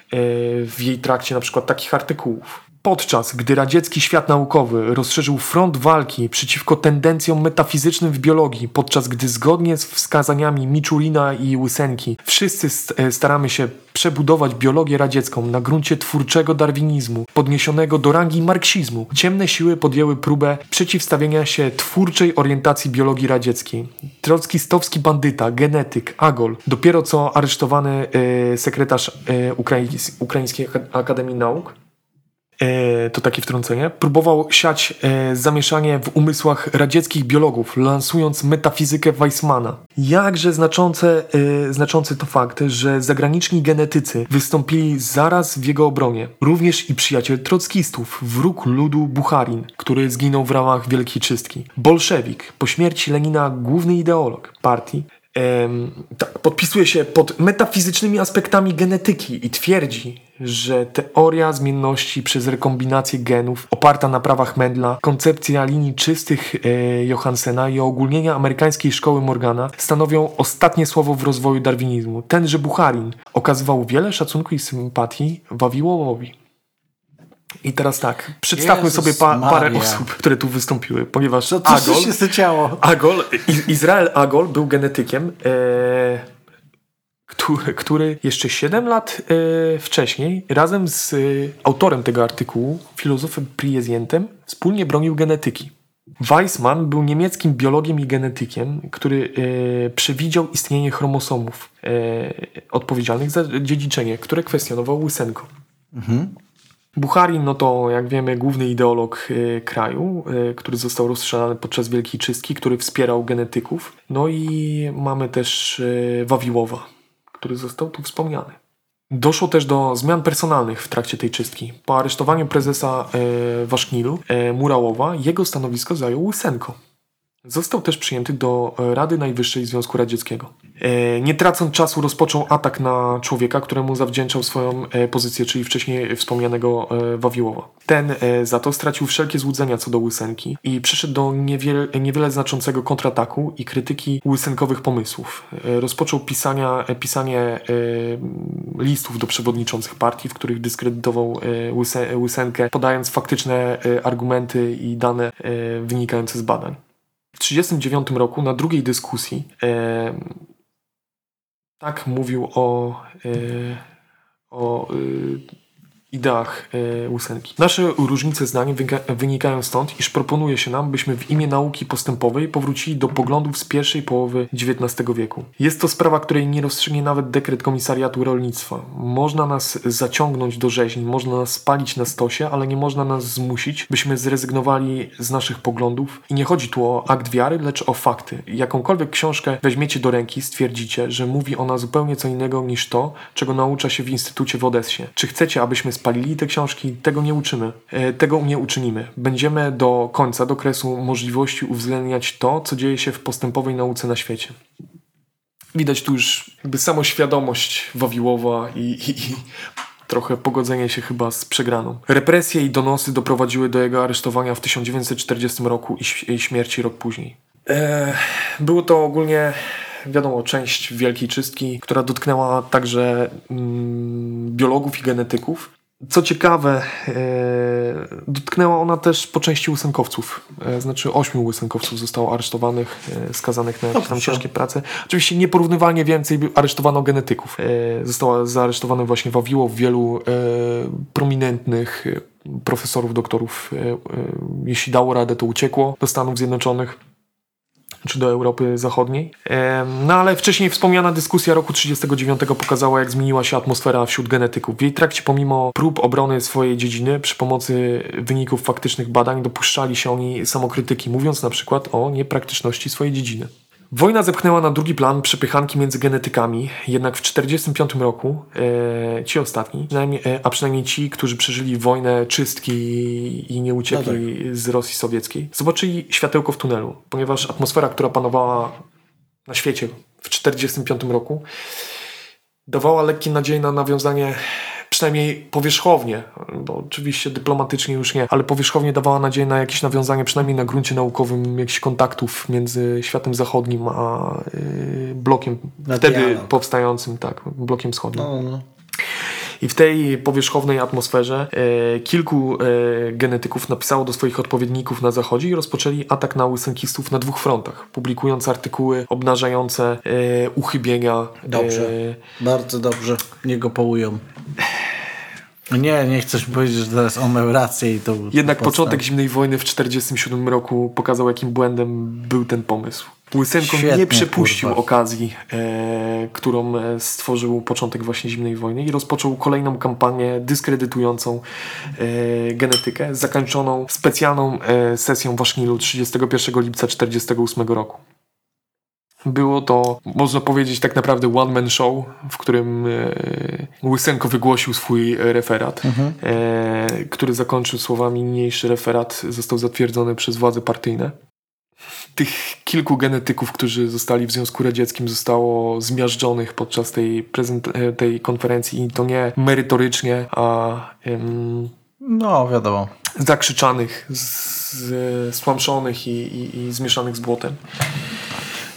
w jej trakcie na przykład takich artykułów. Podczas gdy radziecki świat naukowy rozszerzył front walki przeciwko tendencjom metafizycznym w biologii, podczas gdy zgodnie z wskazaniami Miczulina i Łysenki wszyscy e, staramy się przebudować biologię radziecką na gruncie twórczego darwinizmu, podniesionego do rangi marksizmu, ciemne siły podjęły próbę przeciwstawienia się twórczej orientacji biologii radzieckiej. Trockistowski bandyta, genetyk, Agol, dopiero co aresztowany e, sekretarz e, Ukraińskiej Akademii Nauk, to takie wtrącenie, próbował siać e, zamieszanie w umysłach radzieckich biologów, lansując metafizykę Weissmana. Jakże znaczące, e, znaczący to fakt, że zagraniczni genetycy wystąpili zaraz w jego obronie. Również i przyjaciel trockistów, wróg ludu Bucharin, który zginął w ramach Wielkiej Czystki. Bolszewik, po śmierci Lenina główny ideolog partii, podpisuje się pod metafizycznymi aspektami genetyki i twierdzi, że teoria zmienności przez rekombinację genów oparta na prawach Mendla, koncepcja linii czystych e, Johansena i ogólnienia amerykańskiej szkoły Morgana stanowią ostatnie słowo w rozwoju darwinizmu. Tenże Bucharin okazywał wiele szacunku i sympatii Wawiłowowi. I teraz tak, przedstawmy Jezus sobie pa parę osób, które tu wystąpiły, ponieważ co, co Agol, się ciało? Agol, Izrael Agol był genetykiem, e, który, który, jeszcze 7 lat e, wcześniej razem z e, autorem tego artykułu, filozofem Priesientem, wspólnie bronił genetyki. Weissmann był niemieckim biologiem i genetykiem, który e, przewidział istnienie chromosomów e, odpowiedzialnych za dziedziczenie, które kwestionował Łysenko. Mhm. Bucharin, no to jak wiemy, główny ideolog y, kraju, y, który został rozstrzelany podczas Wielkiej Czystki, który wspierał genetyków. No i mamy też y, Wawiłowa, który został tu wspomniany. Doszło też do zmian personalnych w trakcie tej czystki. Po aresztowaniu prezesa Waszknilu, Murałowa, jego stanowisko zajął Łysenko. Został też przyjęty do Rady Najwyższej Związku Radzieckiego. E, nie tracąc czasu rozpoczął atak na człowieka, któremu zawdzięczał swoją e, pozycję, czyli wcześniej wspomnianego e, Wawiłowa. Ten za to stracił wszelkie złudzenia co do Łysenki i przyszedł do niewiele, niewiele znaczącego kontrataku i krytyki łysenkowych pomysłów. Rozpoczął pisania, pisanie listów do przewodniczących partii, w których dyskredytował Łysenkę, podając faktyczne argumenty i dane wynikające z badań. W 1939 roku na drugiej dyskusji e, tak mówił o, e, o e, ideach e, Łysenki. Nasze różnice zdań wynikają stąd, iż proponuje się nam, byśmy w imię nauki postępowej powrócili do poglądów z pierwszej połowy XIX wieku. Jest to sprawa, której nie rozstrzygnie nawet dekret Komisariatu Rolnictwa. Można nas zaciągnąć do rzeźni, można nas spalić na stosie, ale nie można nas zmusić, byśmy zrezygnowali z naszych poglądów. I nie chodzi tu o akt wiary, lecz o fakty. Jakąkolwiek książkę weźmiecie do ręki, stwierdzicie, że mówi ona zupełnie co innego niż to, czego naucza się w Instytucie w Odessie. Czy chcecie, abyśmy spalili te książki, tego nie uczymy. E, tego nie uczynimy. Będziemy do końca, do kresu możliwości uwzględniać to, co dzieje się w postępowej nauce na świecie. Widać tu już jakby samoświadomość Wawiłowa i, i, i trochę pogodzenie się chyba z przegraną. Represje i donosy doprowadziły do jego aresztowania w 1940 roku i śmierci rok później. Eee, było to ogólnie wiadomo, część wielkiej czystki, która dotknęła także mm, biologów i genetyków. Co ciekawe, e, dotknęła ona też po części łysenkowców. E, znaczy ośmiu łysenkowców zostało aresztowanych, e, skazanych na jakieś tam ciężkie prace. Oczywiście nieporównywalnie więcej aresztowano genetyków. Zostało zaaresztowany właśnie Wawiłow, wielu prominentnych profesorów, doktorów. Jeśli dało radę, to uciekło do Stanów Zjednoczonych czy do Europy Zachodniej. No ale wcześniej wspomniana dyskusja roku 1939 pokazała, jak zmieniła się atmosfera wśród genetyków. W jej trakcie, pomimo prób obrony swojej dziedziny, przy pomocy wyników faktycznych badań, dopuszczali się oni samokrytyki, mówiąc na przykład o niepraktyczności swojej dziedziny. Wojna zepchnęła na drugi plan przepychanki między genetykami, jednak w 1945 roku e, ci ostatni, przynajmniej, e, a przynajmniej ci, którzy przeżyli wojnę czystki i nie uciekli no tak. z Rosji sowieckiej, zobaczyli światełko w tunelu, ponieważ atmosfera, która panowała na świecie w 1945 roku, dawała lekkie nadzieję na nawiązanie przynajmniej powierzchownie, bo oczywiście dyplomatycznie już nie, ale powierzchownie dawała nadzieję na jakieś nawiązanie, przynajmniej na gruncie naukowym, jakichś kontaktów między światem zachodnim a y, blokiem Na wtedy dialog. powstającym, tak, blokiem wschodnim. No, no. I w tej powierzchownej atmosferze e, kilku e, genetyków napisało do swoich odpowiedników na zachodzie i rozpoczęli atak na łysenkistów na dwóch frontach, publikując artykuły obnażające e, uchybienia. Dobrze. E, Bardzo dobrze. Nie go połują. Nie, nie chcesz powiedzieć, że teraz on miał rację i to... jednak początek zimnej wojny w 1947 roku pokazał, jakim błędem był ten pomysł. Łysenko Świetnie, nie przepuścił kurwa. okazji, e, którą e, stworzył początek właśnie zimnej wojny i rozpoczął kolejną kampanię dyskredytującą e, genetykę, zakończoną specjalną e, sesją w Asznilu 31 lipca 1948 roku. Było to, można powiedzieć, tak naprawdę one-man show, w którym e, Łysenko wygłosił swój e, referat, e, który zakończył słowami niniejszy referat został zatwierdzony przez władze partyjne. Tych kilku genetyków, którzy zostali w Związku Radzieckim, zostało zmiażdżonych podczas tej, prezent- e, tej konferencji i to nie merytorycznie, a em, No, wiadomo. zakrzyczanych, z, z, stłamszonych i, i, i zmieszanych z błotem.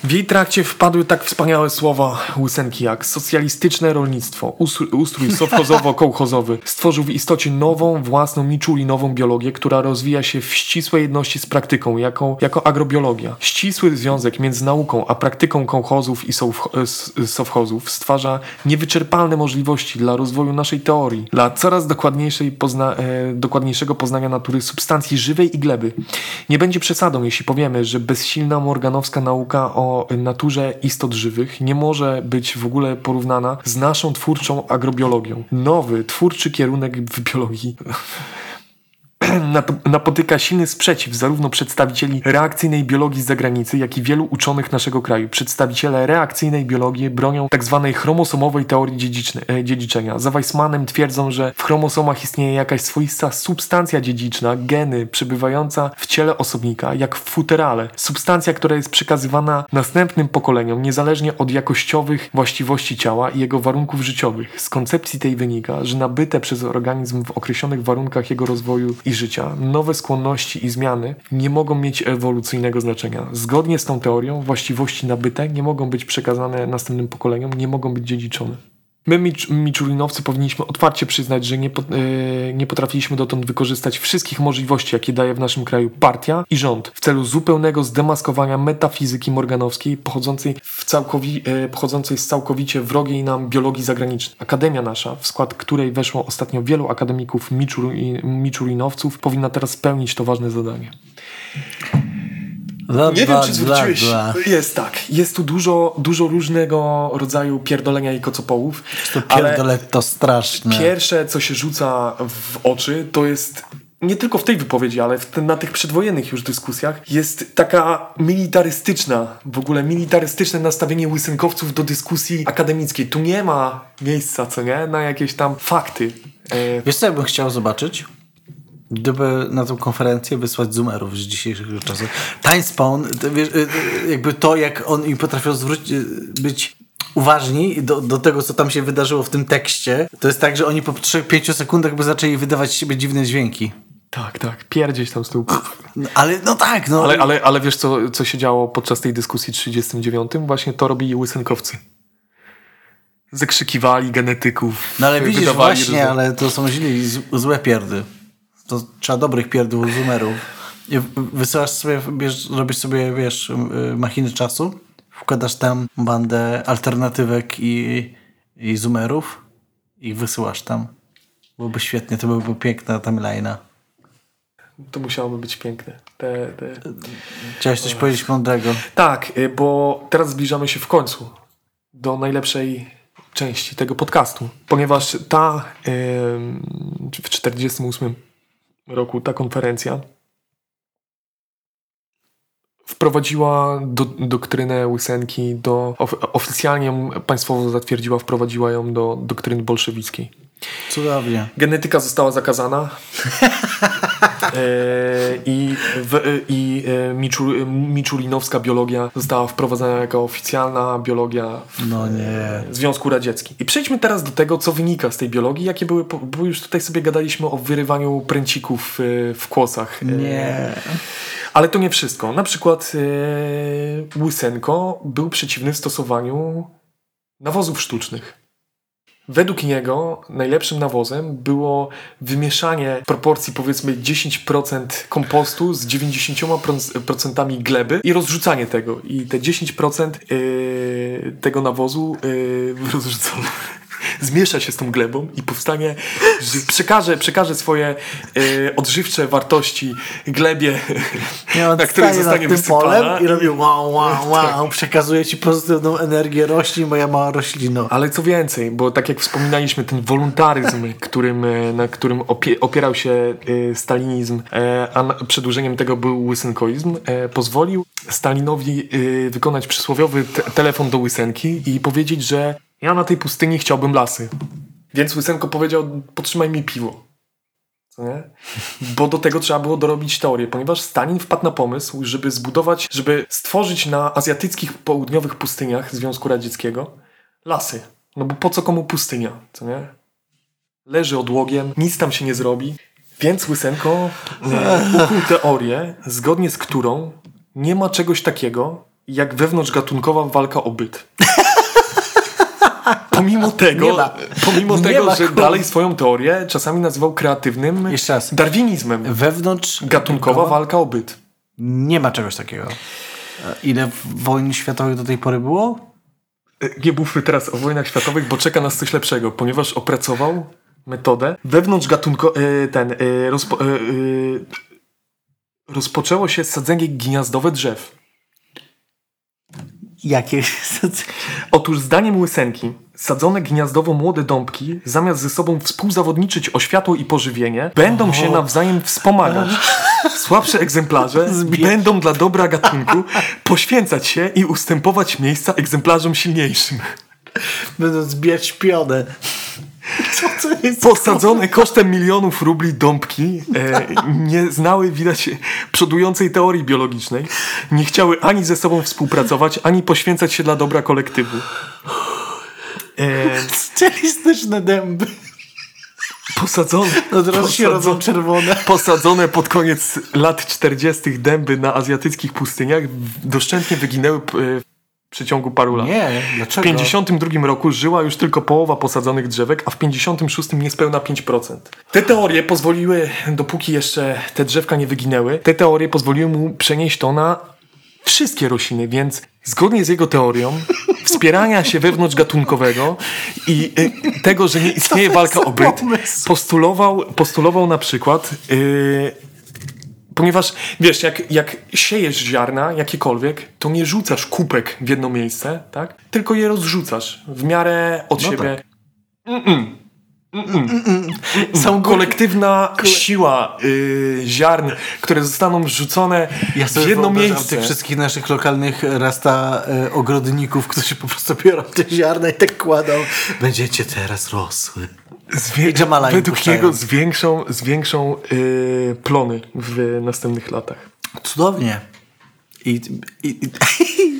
W jej trakcie wpadły tak wspaniałe słowa Łysenki jak socjalistyczne rolnictwo, ustrój, sowchozowo-kołchozowy stworzył w istocie nową, własną, niczulinową biologię, która rozwija się w ścisłej jedności z praktyką, jako, jako agrobiologia. Ścisły związek między nauką a praktyką kołchozów i sowchozów stwarza niewyczerpalne możliwości dla rozwoju naszej teorii, dla coraz dokładniejszej pozna- e, dokładniejszego poznania natury substancji żywej i gleby. Nie będzie przesadą, jeśli powiemy, że bezsilna morganowska nauka o naturze istot żywych nie może być w ogóle porównana z naszą twórczą agrobiologią. Nowy, twórczy kierunek w biologii napotyka silny sprzeciw zarówno przedstawicieli reakcyjnej biologii z zagranicy, jak i wielu uczonych naszego kraju. Przedstawiciele reakcyjnej biologii bronią tzw. chromosomowej teorii e, dziedziczenia. Za Weissmanem twierdzą, że w chromosomach istnieje jakaś swoista substancja dziedziczna, geny, przebywająca w ciele osobnika, jak w futerale. Substancja, która jest przekazywana następnym pokoleniom, niezależnie od jakościowych właściwości ciała i jego warunków życiowych. Z koncepcji tej wynika, że nabyte przez organizm w określonych warunkach jego rozwoju i życia nowe skłonności i zmiany nie mogą mieć ewolucyjnego znaczenia. Zgodnie z tą teorią właściwości nabyte nie mogą być przekazane następnym pokoleniom, nie mogą być dziedziczone. My, micz, miczulinowcy, powinniśmy otwarcie przyznać, że nie, po, e, nie potrafiliśmy dotąd wykorzystać wszystkich możliwości, jakie daje w naszym kraju partia i rząd w celu zupełnego zdemaskowania metafizyki morganowskiej pochodzącej, w całkowi, e, pochodzącej z całkowicie wrogiej nam biologii zagranicznej. Akademia nasza, w skład której weszło ostatnio wielu akademików miczuri, miczulinowców, powinna teraz spełnić to ważne zadanie. Bla, Nie bla, wiem, czy zwróciłeś. bla. Jest tak. Jest tu dużo, dużo różnego rodzaju pierdolenia i kocopołów. To ale pierdolę to straszne. Pierwsze, co się rzuca w oczy, to jest nie tylko w tej wypowiedzi, ale na tych przedwojennych już dyskusjach jest taka militarystyczna, w ogóle militarystyczne nastawienie łysenkowców do dyskusji akademickiej. Tu nie ma miejsca, co nie, na jakieś tam fakty. E, Wiesz co ja bym chciał zobaczyć? Gdyby na tę konferencję wysłać zoomerów z dzisiejszych czasów. Time Spawn, wiesz, y, y, jakby to, jak oni potrafią zwrócić, y, być uważni do, do tego, co tam się wydarzyło w tym tekście, to jest tak, że oni po 3-5 sekundach by zaczęli wydawać z siebie dziwne dźwięki. tak, tak, pierdzieś tam z tyłu. No, ale no tak, no. Ale, ale, ale wiesz, co, co się działo podczas tej dyskusji 39? Właśnie to robili łysenkowcy. Zakrzykiwali genetyków. No ale widzisz, właśnie, ale to są źli, złe pierdy. To trzeba dobrych pierdów zoomerów. I w- Wysyłasz sobie, bierz, robisz sobie, wiesz, y, machiny czasu, wkładasz tam bandę alternatywek i, i zoomerów i wysyłasz tam. Byłoby świetnie, to byłaby piękna timeline'a. To musiałoby być piękne. Te, te... Chciałeś coś powiedzieć mądrego? Tak, y, bo teraz zbliżamy się w końcu do najlepszej części tego podcastu, ponieważ ta ym, w 48 roku ta konferencja wprowadziła do, doktrynę Łysenki do of, oficjalnie ją państwowo zatwierdziła, wprowadziła ją do doktryny bolszewickiej. Cudownie. Genetyka została zakazana. I, w, i e, Miczu, Miczulinowska biologia została wprowadzona jako oficjalna biologia w No. Związku Radzieckim. I przejdźmy teraz do tego, co wynika z tej biologii, jakie były, bo już tutaj sobie gadaliśmy o wyrywaniu pręcików e, w kłosach. E, Nie. Ale to nie wszystko. Na przykład e, Łysenko był przeciwny stosowaniu nawozów sztucznych. Według niego najlepszym nawozem było wymieszanie proporcji powiedzmy 10% kompostu z 90% gleby i rozrzucanie tego. I te 10% yy, tego nawozu yy, rozrzucone zmiesza się z tą glebą i powstanie, że przekaże, przekaże swoje yy, odżywcze wartości glebie, Nie, na której zostanie nad tym polem i robi wow, wow, wow, przekazuje ci pozytywną energię, rośli moja mała roślino. Ale co więcej, bo tak jak wspominaliśmy, ten wolontaryzm, którym, e, na którym opie, opierał się e, stalinizm, a na, przedłużeniem tego był łysynkoizm, pozwolił Stalinowi wykonać przysłowiowy te, telefon do Łysenki i powiedzieć, że ja na tej pustyni chciałbym lasy. Więc Łysenko powiedział, potrzymaj mi piwo. Co nie? Bo do tego trzeba było dorobić teorię, ponieważ Stalin wpadł na pomysł, żeby zbudować, żeby stworzyć na azjatyckich południowych pustyniach Związku Radzieckiego lasy. No bo po co komu pustynia, co nie? Leży odłogiem, nic tam się nie zrobi. Więc Łysenko e, ukuł teorię, zgodnie z którą nie ma czegoś takiego jak wewnątrzgatunkowa walka o byt. Pomimo tego, ma. pomimo tego że dalej swoją teorię czasami nazywał kreatywnym Jeszcze raz. darwinizmem. Wewnątrz Gatunkowa walka o byt. Nie ma czegoś takiego. E, Ile wojen światowych do tej pory było? E, Nie mówmy teraz o wojnach światowych, bo czeka nas coś lepszego, ponieważ opracował metodę wewnątrz gatunko... e, ten... Rozpo, rozpoczęło się sadzenie gniazdowe drzew. Jakie? Otóż zdaniem Łysenki sadzone gniazdowo młode dąbki zamiast ze sobą współzawodniczyć o światło i pożywienie będą się nawzajem wspomagać. Słabsze egzemplarze będą dla dobra gatunku poświęcać się i ustępować miejsca egzemplarzom silniejszym. Będą zbierać pionę. Co to jest? Posadzone kosztem milionów rubli dąbki e, nie znały, widać, przodującej teorii biologicznej. Nie chciały ani ze sobą współpracować, ani poświęcać się dla dobra kolektywu. E, dęby. posadzone, No teraz się czerwone. posadzone pod koniec lat 40. dęby na azjatyckich pustyniach doszczętnie wyginęły e, przeciągu paru lat. Nie, W dlaczego? 52 roku żyła już tylko połowa posadzonych drzewek, a w 56 niespełna 5%. Te teorie pozwoliły, dopóki jeszcze te drzewka nie wyginęły, te teorie pozwoliły mu przenieść to na wszystkie rośliny, więc zgodnie z jego teorią wspierania się wewnątrzgatunkowego i y, tego, że nie istnieje walka o byt, postulował, postulował na przykład y, Ponieważ wiesz, jak, jak siejesz ziarna jakiekolwiek, to nie rzucasz kupek w jedno miejsce, tak? Tylko je rozrzucasz w miarę od No siebie. Są Kolektywna siła y, ziarn, które zostaną wrzucone Ja w jedno miejsce. tych wszystkich naszych lokalnych rasta e, ogrodników, którzy po prostu biorą te ziarna i tak kładą. Będziecie teraz rosły. Zwie- według puszczają. niego zwiększą, zwiększą y, plony w następnych latach. Cudownie. I, i, i,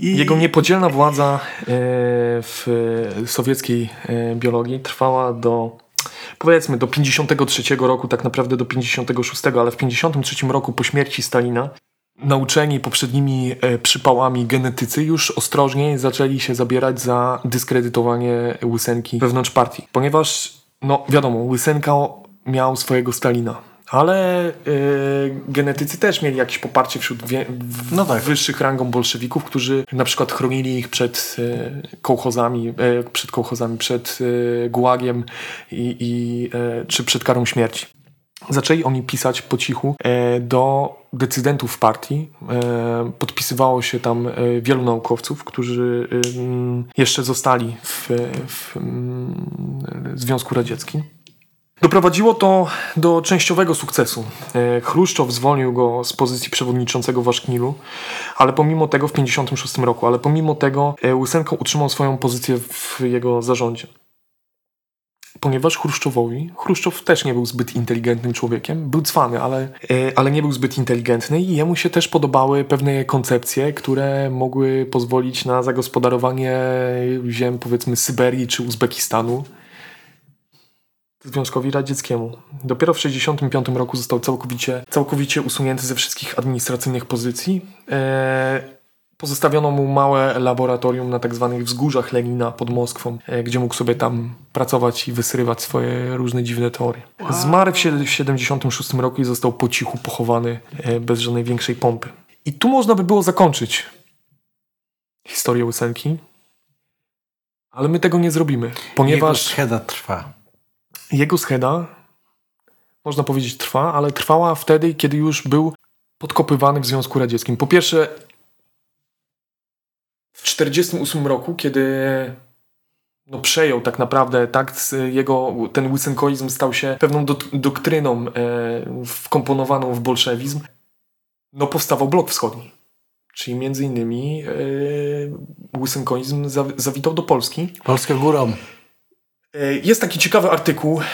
Jego niepodzielna władza e, w sowieckiej e, biologii trwała do powiedzmy do 53 roku, tak naprawdę do 56, ale w 53 roku po śmierci Stalina nauczeni poprzednimi e, przypałami genetycy już ostrożniej zaczęli się zabierać za dyskredytowanie Łysenki wewnątrz partii. Ponieważ, no wiadomo, Łysenka miał swojego Stalina. Ale e, genetycy też mieli jakieś poparcie wśród wie, w, No tak. wyższych rangą bolszewików, którzy na przykład chronili ich przed e, kołchozami, e, przed kołchozami, przed e, gułagiem i, i, e, czy przed karą śmierci. Zaczęli oni pisać po cichu do decydentów partii. Podpisywało się tam wielu naukowców, którzy mm, jeszcze zostali w, w mm, Związku Radzieckim. Doprowadziło to do częściowego sukcesu. E, Chruszczow zwolnił go z pozycji przewodniczącego Waszknilu, ale pomimo tego w 1956 roku, ale pomimo tego e, Łysenko utrzymał swoją pozycję w jego zarządzie. ponieważ Chruszczowowi, Chruszczow też nie był zbyt inteligentnym człowiekiem, był cwany, ale, e, ale nie był zbyt inteligentny i jemu się też podobały pewne koncepcje, które mogły pozwolić na zagospodarowanie ziem, powiedzmy, Syberii czy Uzbekistanu. Związkowi Radzieckiemu. Dopiero w 1965 roku został całkowicie, całkowicie usunięty ze wszystkich administracyjnych pozycji. E, pozostawiono mu małe laboratorium na tak zwanych wzgórzach Lenina pod Moskwą, e, gdzie mógł sobie tam pracować i wysyrywać swoje różne dziwne teorie. Zmarł w 1976 roku i został po cichu pochowany e, bez żadnej większej pompy. I tu można by było zakończyć historię Łysenki, ale my tego nie zrobimy, ponieważ... Jego trwa. Jego scheda, można powiedzieć, trwa, ale trwała wtedy, kiedy już był podkopywany w Związku Radzieckim. Po pierwsze, w 1948 roku, kiedy no, przejął tak naprawdę, tak, jego, ten łysenkoizm stał się pewną do, doktryną e, wkomponowaną w bolszewizm, no powstawał blok wschodni. Czyli między innymi e, łysenkoizm zawitał do Polski. Polska górą. E, jest taki ciekawy artykuł, e,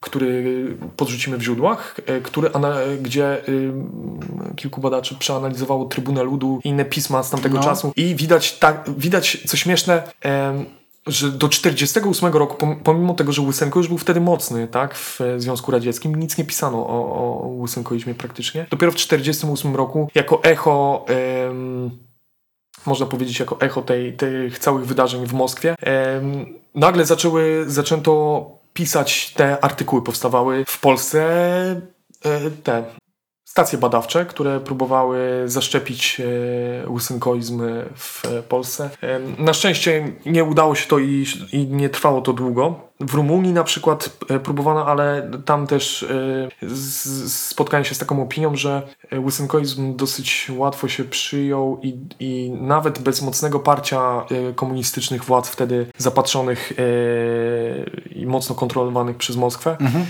który podrzucimy w źródłach, e, który, gdzie kilku badaczy przeanalizowało Trybunę Ludu i inne pisma z tamtego no. czasu i widać, tak, widać co śmieszne, że do 1948 roku, pomimo tego, że Łysenko już był wtedy mocny tak, w Związku Radzieckim, nic nie pisano o, o Łysenkoizmie praktycznie. Dopiero w 1948 roku jako echo można powiedzieć jako echo tej, tych całych wydarzeń w Moskwie, nagle zaczęły, zaczęto pisać te artykuły, powstawały w Polsce e, te stacje badawcze, które próbowały zaszczepić e, łysynkoizm w Polsce. E, na szczęście nie udało się to i, i nie trwało to długo. W Rumunii na przykład e, próbowano, ale tam też spotkałem się z taką opinią, że łysynkoizm dosyć łatwo się przyjął i, i nawet bez mocnego parcia komunistycznych władz wtedy zapatrzonych i mocno kontrolowanych przez Moskwę, mhm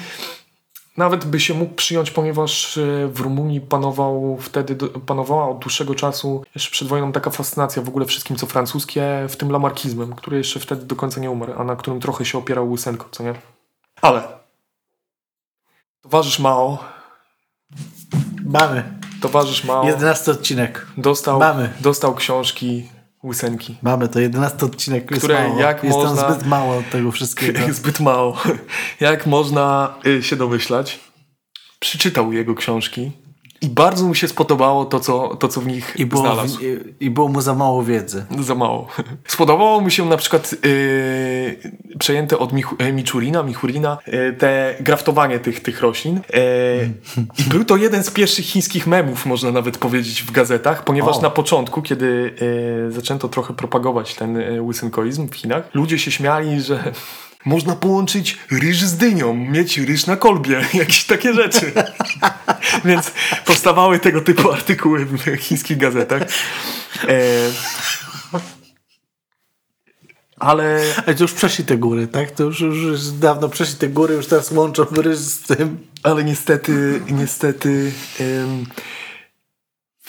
nawet by się mógł przyjąć, ponieważ e, w Rumunii panował wtedy, panowała od dłuższego czasu, jeszcze przed wojną, taka fascynacja w ogóle wszystkim, co francuskie, w tym lamarkizmem, który jeszcze wtedy do końca nie umarł, a na którym trochę się opierał Łysenko, co nie? Ale towarzysz Mao Mamy. Towarzysz Mao 11 odcinek. Dostał, Mamy. dostał książki Łysenki. Mamy to 11 odcinek, które jest mało. jak jest można... zbyt mało tego wszystkiego. zbyt mało. Jak można y, się domyślać, przeczytał jego książki i bardzo mu się spodobało to, co, to, co w nich I było, znalazł. I, I było mu za mało wiedzy. Za mało. Spodobało mu się na przykład yy, przejęte od Mich e, Michurina, Michurina yy, te graftowanie tych, tych roślin. Yy, I był to jeden z pierwszych chińskich memów, można nawet powiedzieć, w gazetach, ponieważ o. na początku, kiedy zaczęto trochę propagować ten łysynkoizm w Chinach, ludzie się śmiali, że można połączyć ryż z dynią, mieć ryż na kolbie, jakieś takie rzeczy. Więc powstawały tego typu artykuły w chińskich gazetach. E... Ale... Ale to już przeszli te góry, tak? To już, już, dawno przeszli te góry, już teraz łączą ryż z tym. Ale niestety, niestety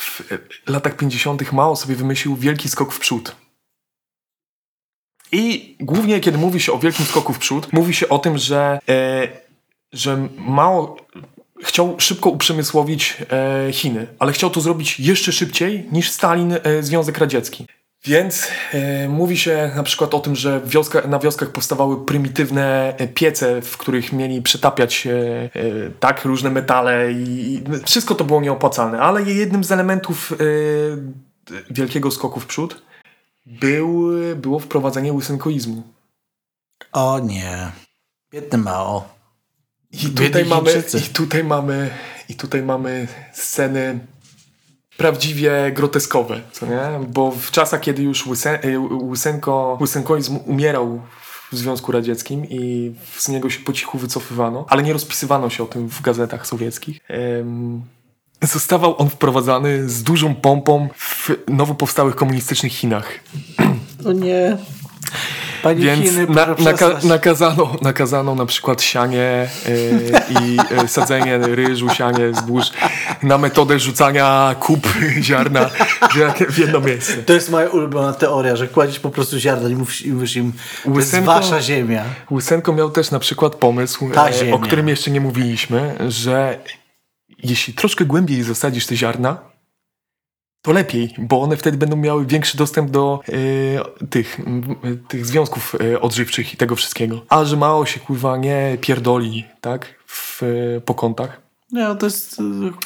w latach 50. Mao sobie wymyślił wielki skok w przód. I głównie, kiedy mówi się o wielkim skoku w przód, mówi się o tym, że, e, że mało chciał szybko uprzemysłowić e, Chiny, ale chciał to zrobić jeszcze szybciej niż Stalin e, Związek Radziecki. Więc e, mówi się na przykład o tym, że wioska, na wioskach powstawały prymitywne e, piece, w których mieli przetapiać e, tak różne metale i, i, wszystko to było nieopłacalne, ale jednym z elementów wielkiego skoku w przód był, było wprowadzenie łysynkoizmu. O nie. Biedny Mao. I tutaj, mamy, I tutaj mamy i tutaj mamy sceny prawdziwie groteskowe, co nie? Bo w czasach, kiedy już y, Łysenko, Łysenkoizm umierał w Związku Radzieckim i z niego się po cichu wycofywano, ale nie rozpisywano się o tym w gazetach sowieckich. Zostawał on wprowadzany z dużą pompą w nowo powstałych komunistycznych Chinach. O nie. Panie Więc Chiny, na, naka, nakazano, nakazano na przykład sianie y, i y, sadzenie ryżu, sianie, zbóż na metodę rzucania kup ziarna w, jedno miejsce. To jest moja ulubiona teoria, że kładziesz po prostu ziarna i mówisz, mówisz im, to jest wasza ziemia. Łysenko miał też na przykład pomysł, e, o którym jeszcze nie mówiliśmy, że jeśli troszkę głębiej zasadzisz te ziarna, to lepiej, bo one wtedy będą miały większy dostęp do e, tych, tych związków e, odżywczych i tego wszystkiego. A że mało się kurwa nie pierdoli, tak, w, e, po kątach, Nie, no to jest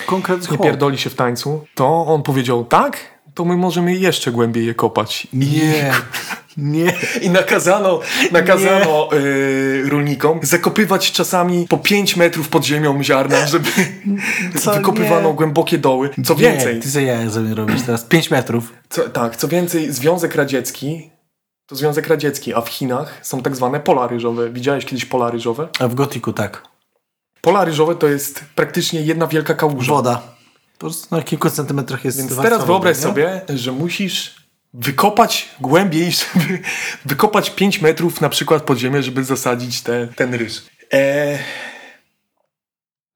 konkretny nie pierdoli się w tańcu, to on powiedział tak, to my możemy jeszcze głębiej je kopać. I- Nie, nie. I nakazano, nakazano y, rolnikom zakopywać czasami po 5 metrów pod ziemią ziarna, żeby Co? wykopywano Nie. głębokie doły. Co Nie, więcej, ty sobie jaja ze mnie robisz teraz. 5 metrów. co, tak, co więcej, Związek Radziecki to Związek Radziecki, a w Chinach są tak zwane pola ryżowe. Widziałeś kiedyś pola ryżowe? A w gotiku tak. Pola ryżowe to jest praktycznie jedna wielka kałuża. Woda. Po prostu na kilku centymetrach jest Więc teraz wyobraź nie? sobie, że musisz wykopać głębiej, żeby wykopać 5 metrów na przykład pod ziemię, żeby zasadzić te, ten ryż. E...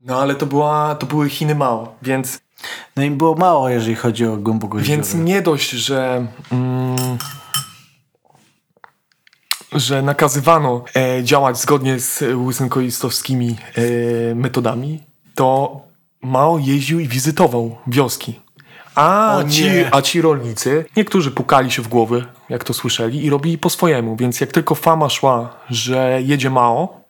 No ale to, była, to były Chiny mało, więc, No im było mało, jeżeli chodzi o głębokość więc nie dość, że... Mm, że nakazywano e, działać zgodnie z łysynkoistowskimi e, metodami, to Mao jeździł i wizytował wioski. A O ci, nie. a ci rolnicy, niektórzy pukali się w głowy, jak to słyszeli, i robili po swojemu. Więc jak tylko fama szła, że jedzie Mao,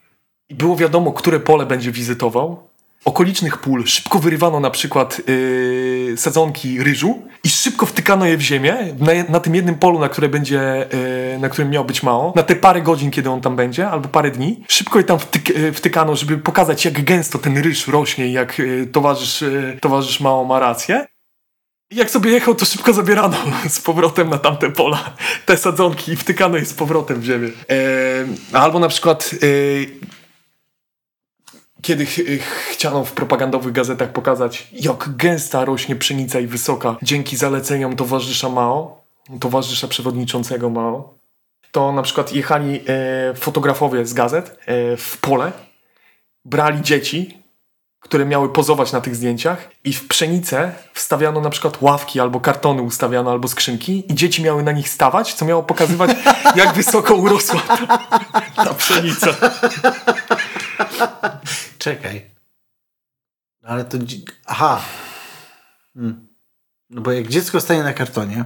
i było wiadomo, które pole będzie wizytował, okolicznych pól szybko wyrywano na przykład yy, sadzonki ryżu i szybko wtykano je w ziemię na, na tym jednym polu, na, które będzie, yy, na którym miał być Mao, na te parę godzin, kiedy on tam będzie, albo parę dni. Szybko je tam wtyk, yy, wtykano, żeby pokazać, jak gęsto ten ryż rośnie i jak yy, towarzysz, yy, towarzysz Mao ma rację. I jak sobie jechał, to szybko zabierano z powrotem na tamte pola te sadzonki i wtykano je z powrotem w ziemię. Ehm, albo na przykład e, kiedy ch chciano w propagandowych gazetach pokazać, jak gęsta rośnie pszenica i wysoka dzięki zaleceniom towarzysza Mao, towarzysza przewodniczącego Mao, to na przykład jechali e, fotografowie z gazet e, w pole, brali dzieci, które miały pozować na tych zdjęciach i w pszenicę wstawiano na przykład ławki albo kartony ustawiano albo skrzynki i dzieci miały na nich stawać, co miało pokazywać jak wysoko urosła ta, ta pszenica. Czekaj. Ale to... Aha. Hmm. No bo jak dziecko stanie na kartonie,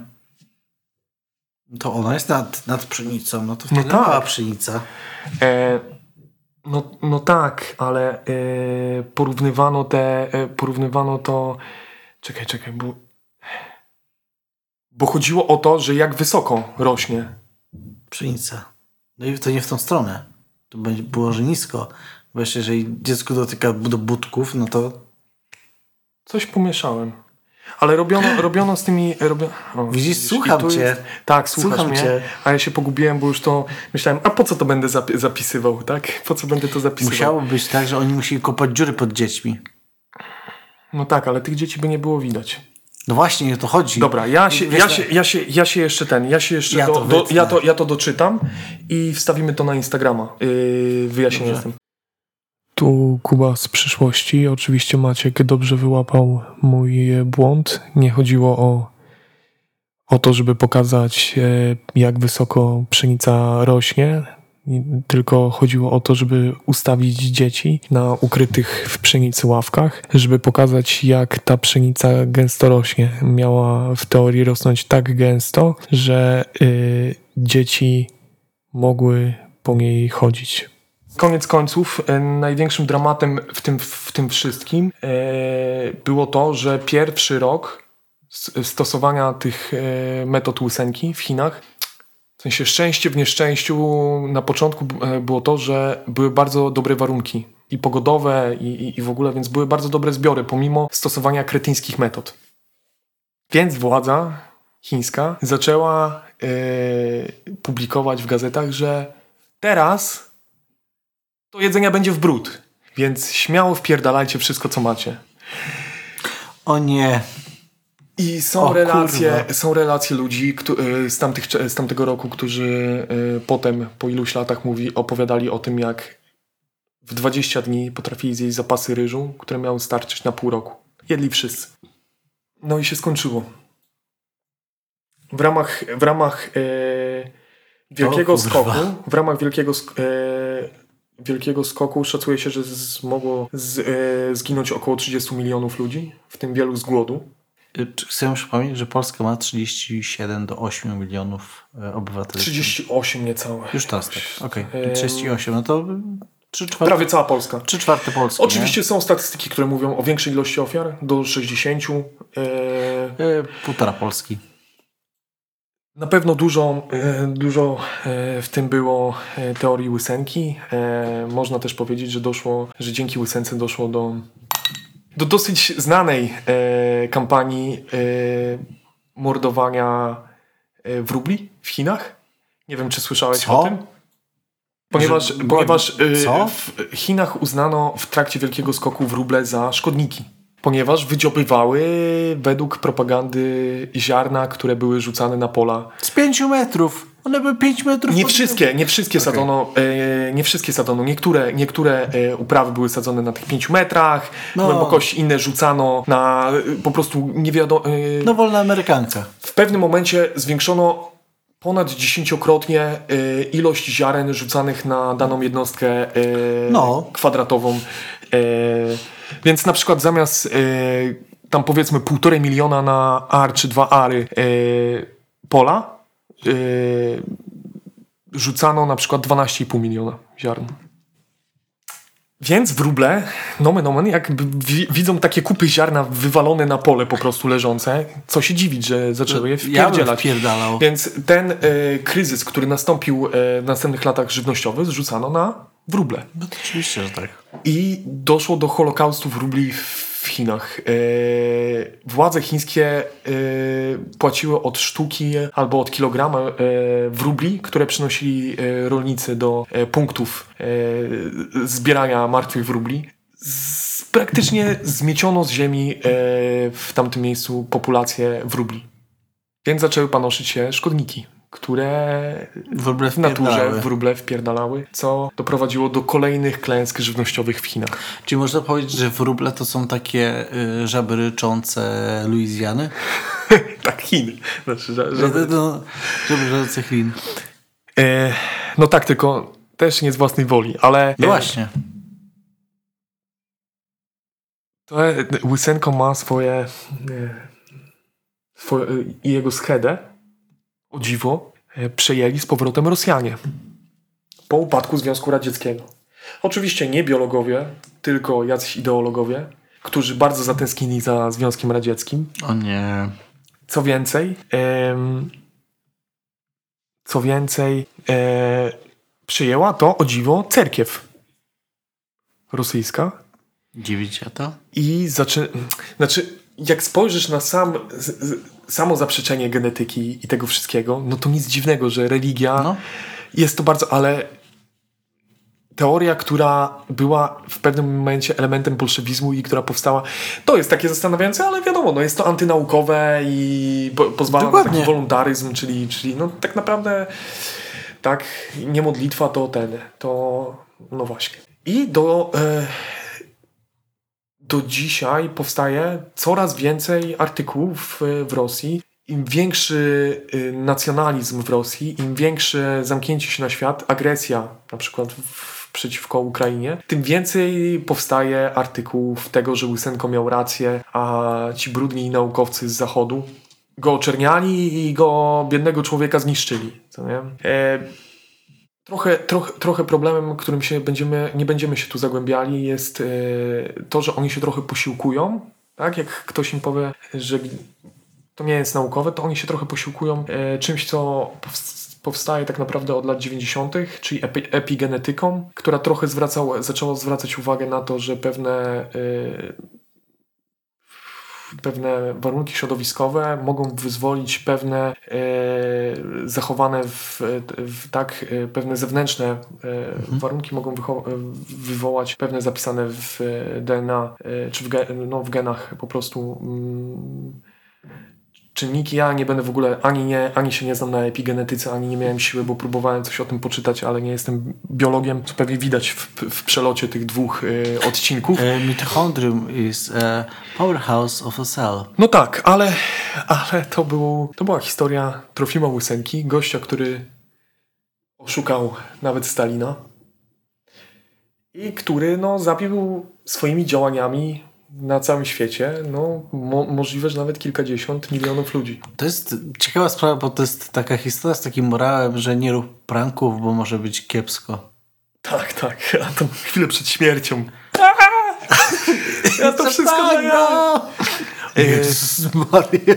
to ono jest nad, nad pszenicą, no to wtedy tak. mała pszenica. E, no, no tak, ale e, porównywano te, e, porównywano to, czekaj, czekaj, bo, bo chodziło o to, że jak wysoko rośnie. Pszenica. No i to nie w tą stronę. To będzie było, że nisko. Bo jeszcze jeżeli dziecko dotyka do budków, no to Coś pomieszałem. Ale robiono, robiono z tymi... Robio... O, Widzisz, słucham tu cię. tak, słuchasz Słucham mnie. cię. A ja się pogubiłem, bo już to myślałem, a po co to będę zap- zapisywał, tak? Po co będę to zapisywał? musiało być tak, że oni musieli kopać dziury pod dziećmi. No tak, ale tych dzieci by nie było widać. No właśnie, o to chodzi. Dobra, ja się, Wiesz, ja, się, ja, się, ja się jeszcze ten, ja się jeszcze Ja do, to do, ja, to, ja to doczytam i wstawimy to na Instagrama. Yy, wyjaśnienie Dobrze. jestem. Tu Kuba z przyszłości. Oczywiście Maciek dobrze wyłapał mój błąd. Nie chodziło o, o to, żeby pokazać, e, jak wysoko pszenica rośnie, tylko chodziło o to, żeby ustawić dzieci na ukrytych w pszenicy ławkach, żeby pokazać, jak ta pszenica gęsto rośnie. Miała w teorii rosnąć tak gęsto, że y, dzieci mogły po niej chodzić. Koniec końców, e, największym dramatem w tym, w tym wszystkim e, było to, że pierwszy rok s- stosowania tych e, metod łysenki w Chinach, w sensie szczęście w nieszczęściu, na początku e, było to, że były bardzo dobre warunki i pogodowe i, i, i w ogóle, więc były bardzo dobre zbiory, pomimo stosowania kretyńskich metod. Więc władza chińska zaczęła e, publikować w gazetach, że teraz to jedzenia będzie w brud. Więc śmiało wpierdalajcie wszystko, co macie. O nie. I są O, relacje, kurwa. są relacje ludzi y, z, tamtych, z tamtego roku, którzy y, potem, po iluś latach mówi, opowiadali o tym, jak w 20 dni potrafili zjeść zapasy ryżu, które miały starczyć na pół roku. Jedli wszyscy. No i się skończyło. W ramach, w ramach e, wielkiego O skoku, w ramach wielkiego, sk- e, wielkiego skoku szacuje się, że z, mogło z, e, zginąć około 30 milionów ludzi, w tym wielu z głodu. Y, Chcę przypomnieć, że Polska ma 37 do 8 milionów e, obywateli. 38 niecałe. Już teraz tak. Okej. Em, 38, no to 3 czwarte, Prawie cała Polska. 3 czwarte Polski. Oczywiście są statystyki, które mówią o większej ilości ofiar, do 60. E, Nie? E, Półtora Polski. Na pewno dużo, e, dużo e, w tym było e, teorii łysenki. Można też powiedzieć, że doszło, że dzięki łysence doszło do, do dosyć znanej kampanii mordowania wróbli w Chinach. Nie wiem, czy słyszałeś Co? o tym? Ponieważ, Że- ponieważ co? w Chinach uznano w trakcie Wielkiego Skoku wróble za szkodniki. Ponieważ wydziobywały według propagandy ziarna, które były rzucane na pola Z 5 metrów. One były 5 metrów. nie wszystkie, nie wszystkie sadzono, e, nie wszystkie sadzono. Niektóre, niektóre e, uprawy były sadzone na tych 5 metrach, No. głębokości inne rzucano na e, po prostu nie wiadomo. E, No wolna amerykanka. w pewnym momencie zwiększono ponad dziesięciokrotnie e, ilość ziaren rzucanych na daną jednostkę e, No. kwadratową. E, więc na przykład zamiast e, tam powiedzmy półtorej miliona na ar czy dwa ary e, pola e, rzucano na przykład 12,5 miliona ziarn. Więc wróble, nomen omen, jak wi- widzą takie kupy ziarna wywalone na pole po prostu leżące, co się dziwić, że zaczęły je Ja wpierdzielać. wpierdalał. Więc ten e, kryzys, który nastąpił e, w następnych latach żywnościowych, zrzucano na wróble. No to oczywiście, że tak. I doszło do holokaustu wróbli w Chinach. E, władze chińskie e, płaciły od sztuki albo od kilograma e, wróbli, które przynosili rolnicy do punktów zbierania martwych wróbli. Z, praktycznie zmieciono z ziemi w tamtym miejscu populację wróbli. Więc zaczęły panoszyć się szkodniki, które Wróble w naturze wróble wpierdalały, co doprowadziło do kolejnych klęsk żywnościowych w Chinach. Czyli można powiedzieć, że wróble to są takie y, żaby ryczące Luizjany? tak, Chin. Znaczy, że, no, żaby ryczące Chin. e, no tak, tylko też nie z własnej woli, ale No e, właśnie. to e, Łysenko ma swoje, e, swoje i jego schedę, o dziwo, e, przejęli z powrotem Rosjanie po upadku Związku Radzieckiego. Oczywiście nie biologowie, tylko jacyś ideologowie, którzy bardzo zatęsknili za Związkiem Radzieckim. O nie. Co więcej, em, co więcej, e, przyjęła to o dziwo cerkiew rosyjska Dziwić się to? i zaczy... Znaczy, jak spojrzysz na sam, z, z, samo zaprzeczenie genetyki i tego wszystkiego, no to nic dziwnego, że religia No. jest to bardzo, ale teoria, która była w pewnym momencie elementem bolszewizmu i która powstała, to jest takie zastanawiające, ale wiadomo, no jest to antynaukowe i po, pozwala na Dokładnie. taki wolontaryzm, czyli, czyli no tak naprawdę tak, nie modlitwa to ten, to no właśnie. I do, e, do dzisiaj powstaje coraz więcej artykułów e, w Rosji. Im większy e, nacjonalizm w Rosji, im większe zamknięcie się na świat, agresja na przykład w, przeciwko Ukrainie, tym więcej powstaje artykułów tego, że Łysenko miał rację, a ci brudni naukowcy z zachodu go oczerniali i go, biednego człowieka, zniszczyli. Co nie? E, Trochę, trochę, trochę problemem, którym się będziemy, nie będziemy się tu zagłębiali, jest e, to, że oni się trochę posiłkują. Tak? Jak ktoś im powie, że to nie jest naukowe, to oni się trochę posiłkują e, czymś, co powst- powstaje tak naprawdę od lat 90., czyli epi, epigenetyką, która trochę zwracała, zaczęła zwracać uwagę na to, że pewne e, pewne warunki środowiskowe mogą wyzwolić pewne e, zachowane w, w tak e, pewne zewnętrzne e, warunki mogą wywołać pewne zapisane w DNA czy w, no, w genach po prostu mm, czynniki. Ja nie będę w ogóle ani, nie, ani się nie znam na epigenetyce, ani nie miałem siły, bo próbowałem coś o tym poczytać, ale nie jestem biologiem. Co pewnie widać w, w przelocie tych dwóch y, odcinków. E, mitochondrium is a powerhouse of a cell. No tak, ale, ale to, był, to była historia Trofima Łysenki, gościa, który oszukał nawet Stalina i który no, zabił swoimi działaniami na całym świecie no, mo możliwe, że nawet kilkadziesiąt milionów ludzi. To jest ciekawa sprawa, bo to jest taka historia z takim morałem, że nie rób pranków, bo może być kiepsko. Tak, tak, a to chwilę przed śmiercią. ja to wszystko tak, no. Jezus Maria.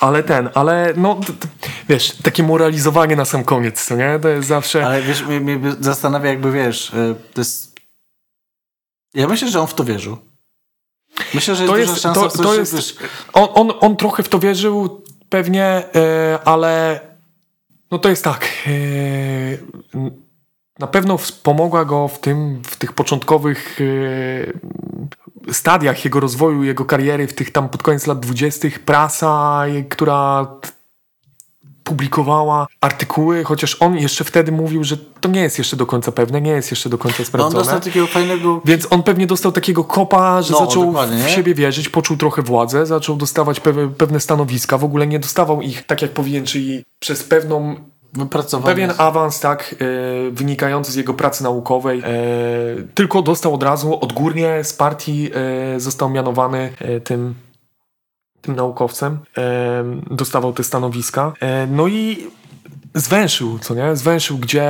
Ale ten, ale no, wiesz, takie moralizowanie na sam koniec, co nie? To jest zawsze... Ale wiesz, mnie, mnie zastanawia jakby, wiesz, y, to jest... Ja myślę, że on w to wierzył. Myślę, że to jest to, to jest, wiesz, on, on, on trochę w to wierzył pewnie, e, ale no to jest tak. E, na pewno wspomogła go w tym, w tych początkowych e, stadiach jego rozwoju, jego kariery, w tych tam pod koniec lat dwudziestych, prasa, która publikowała artykuły, chociaż on jeszcze wtedy mówił, że to nie jest jeszcze do końca pewne, nie jest jeszcze do końca sprawdzone. No on dostał takiego fajnego... Więc on pewnie dostał takiego kopa, że No, zaczął dokładnie, w siebie wierzyć, poczuł trochę władzę, zaczął dostawać pe pewne stanowiska, w ogóle nie dostawał ich tak jak powinien, czyli przez pewną. Pewien awans, tak, e, wynikający z jego pracy naukowej, e, tylko dostał od razu odgórnie z partii, e, został mianowany e, tym, tym naukowcem, dostawał te stanowiska. E, no i zwęszył, co nie? Zwęszył, gdzie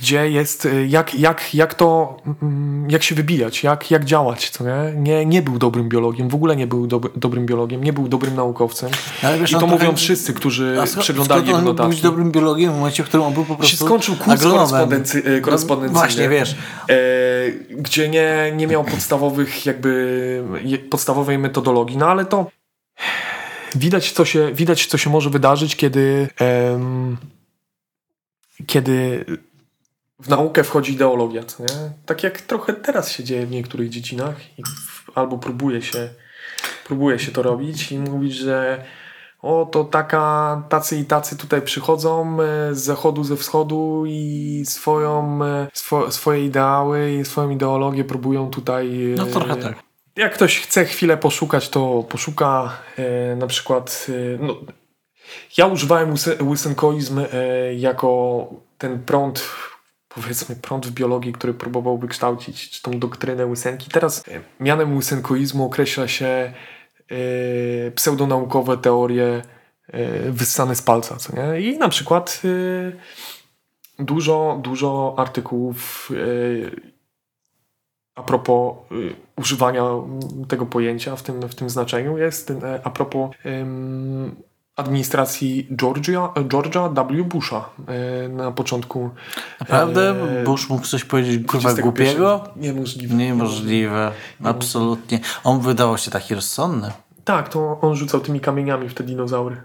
gdzie jest, y, jak, jak, jak to, mm, jak się wybijać, jak, jak działać, co nie? nie? Nie był dobrym biologiem, w ogóle nie był dob dobrym biologiem, nie był dobrym naukowcem. Ale wiesz, I on to trochę- mówią wszyscy, którzy A przeglądali jego on mógł być notatki. dobrym biologiem w momencie, w którym on był po prostu Się skończył kurs korespondency, y, korespondencyjny. No, właśnie, wiesz. E, gdzie nie, nie miał podstawowych jakby podstawowej metodologii, no ale to widać co się, widać, co się może wydarzyć, kiedy em, kiedy w naukę wchodzi ideologia, nie? Tak jak trochę teraz się dzieje w niektórych dziedzinach albo próbuje się próbuje się to robić i mówić, że o, to taka, tacy i tacy tutaj przychodzą e, z zachodu, ze wschodu i swoją, e, swo, swoje ideały i swoją ideologię próbują tutaj... e, No trochę tak. Jak ktoś chce chwilę poszukać, to poszuka na przykład... No, ja używałem łysenkoizm jako ten prąd, powiedzmy prąd w biologii, który próbował wykształcić czy tą doktrynę łysenki. Teraz e, mianem łysenkoizmu określa się e, pseudonaukowe teorie e, wyssane z palca, co nie? I na przykład e, dużo, dużo artykułów e, a propos y, używania tego pojęcia w tym, w tym znaczeniu jest e, a propos administracji Georgia, Georgia W. Busha e, na początku Naprawdę? e, Bush mógł coś powiedzieć kurwa 21 głupiego? Niemożliwe. Niemożliwe. Absolutnie. On wydawał się taki rozsądny. Tak, to on rzucał tymi kamieniami w te dinozaury.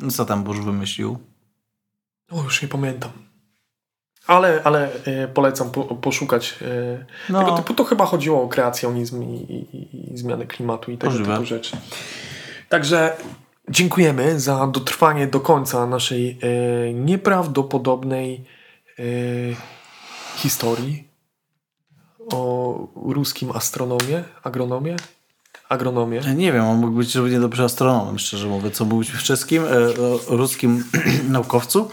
No Co tam Bush wymyślił? O, już nie pamiętam. Ale, ale e, polecam po, poszukać e, No. tego typu. To chyba chodziło o kreacjonizm i, i, i- zmianę klimatu i tego Możliwe. typu rzeczy. Także dziękujemy za dotrwanie do końca naszej e, nieprawdopodobnej e, historii o ruskim astronomie, agronomie, agronomie. Ja Nie wiem, on mógł być równie dobrze astronomem, szczerze mówiąc. Co mówić w czeskim, e, o ruskim naukowcu,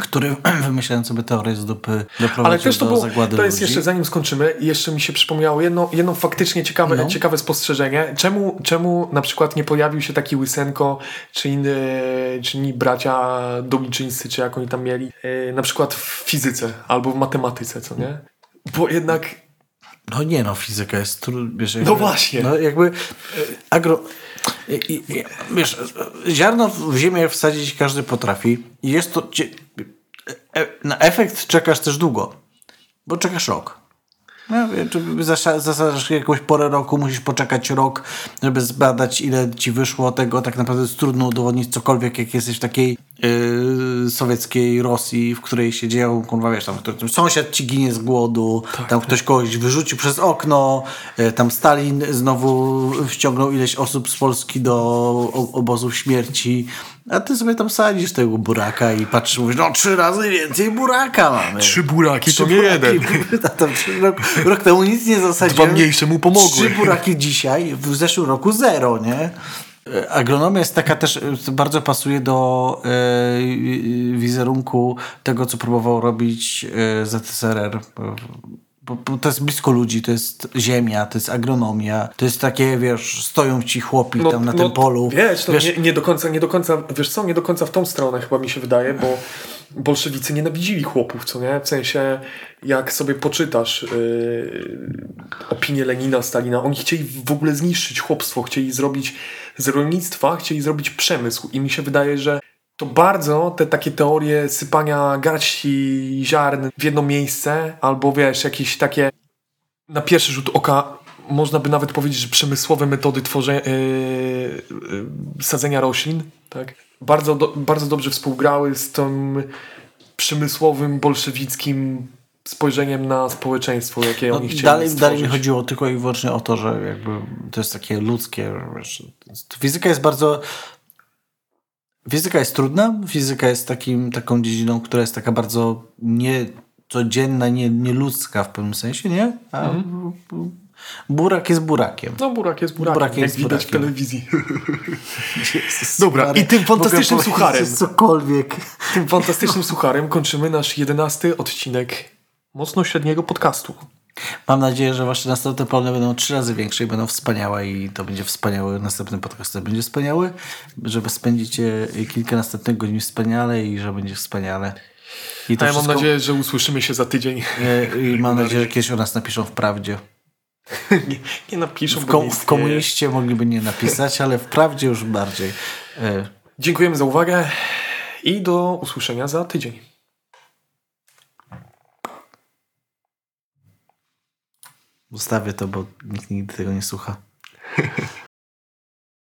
który wymyślając sobie teorię z dupy doprowadził Ale też to, do było, zagłady to jest ludzi. jeszcze, zanim skończymy, jeszcze mi się przypomniało jedno, jedno faktycznie ciekawe, No. ciekawe spostrzeżenie. Czemu, czemu na przykład nie pojawił się taki Łysenko, czy, inny, czy inni bracia Domiczyńscy, czy jak oni tam mieli, e, na przykład w fizyce albo w matematyce, co nie? Bo jednak No nie no, fizyka jest trudna. No właśnie. No jakby e, agro... I, i, wiesz, ziarno w ziemię wsadzić każdy potrafi jest to... e, Na efekt czekasz też długo, bo czekasz rok. No, zasadzasz jakąś porę roku, musisz poczekać rok, żeby zbadać ile ci wyszło tego. Tak naprawdę jest trudno udowodnić cokolwiek, jak jesteś w takiej yy, sowieckiej Rosji, w której się dzieją, kurwa, wiesz, tam ktoś, sąsiad ci ginie z głodu, tam ktoś kogoś wyrzucił przez okno, yy, tam Stalin znowu wciągnął ileś osób z Polski do obozów śmierci, a ty sobie tam sadzisz tego buraka i patrzysz, mówisz, no trzy razy więcej buraka mamy. Trzy buraki to nie buraki. jeden. Tam rok, rok temu nic nie zasadziłem. Dwa mniejsze mu pomogły. Trzy buraki dzisiaj, w zeszłym roku zero, nie? E, Agronomia jest taka też, e, bardzo pasuje do e, wizerunku tego, co próbował robić ZSRR. Bo, bo to jest blisko ludzi, to jest ziemia, to jest agronomia, to jest takie, wiesz, stoją ci chłopi tam na tym polu. No, Wiesz, to wiesz, Nie, nie do końca, nie do końca, wiesz co, nie do końca w tą stronę chyba mi się wydaje, bo bolszewicy nienawidzili chłopów, co nie? W sensie, jak sobie poczytasz yy, opinię Lenina, Stalina, oni chcieli w ogóle zniszczyć chłopstwo, chcieli zrobić z rolnictwa, chcieli zrobić przemysł i mi się wydaje, że to bardzo te takie teorie sypania garści ziarn w jedno miejsce, albo wiesz, jakieś takie na pierwszy rzut oka można by nawet powiedzieć, że przemysłowe metody tworzenia, yy, yy, sadzenia roślin, tak? Bardzo, do, bardzo dobrze współgrały z tym przemysłowym, bolszewickim spojrzeniem na społeczeństwo, jakie No, oni chcieli dalej, stworzyć. dalej mi chodziło tylko i wyłącznie o to, że jakby to jest takie ludzkie. Wiesz, fizyka jest bardzo. Fizyka jest trudna. Fizyka jest takim, taką dziedziną, która jest taka bardzo niecodzienna, nie, nieludzka w pewnym sensie, nie? A Mhm. burak jest burakiem. No, burak jest burakiem, Burak jest jak widać burakiem. w telewizji. Dobra, i tym fantastycznym sucharem. Cokolwiek. Tym fantastycznym sucharem kończymy nasz jedenasty odcinek mocno średniego podcastu. Mam nadzieję, że wasze następne plany będą trzy razy większe i będą wspaniałe i to będzie wspaniały, następny podcast będzie wspaniały, że spędzicie kilka następnych godzin wspaniale i że będzie wspaniale. I A ja mam nadzieję, że usłyszymy się za tydzień. e, I mam nadzieję, że kiedyś o nas napiszą w prawdzie. nie, nie napiszą, W, kom- w komuniście mogliby nie napisać, ale w prawdzie już bardziej. E, Dziękujemy za uwagę i do usłyszenia za tydzień. Zostawię to, bo nikt nigdy tego nie słucha.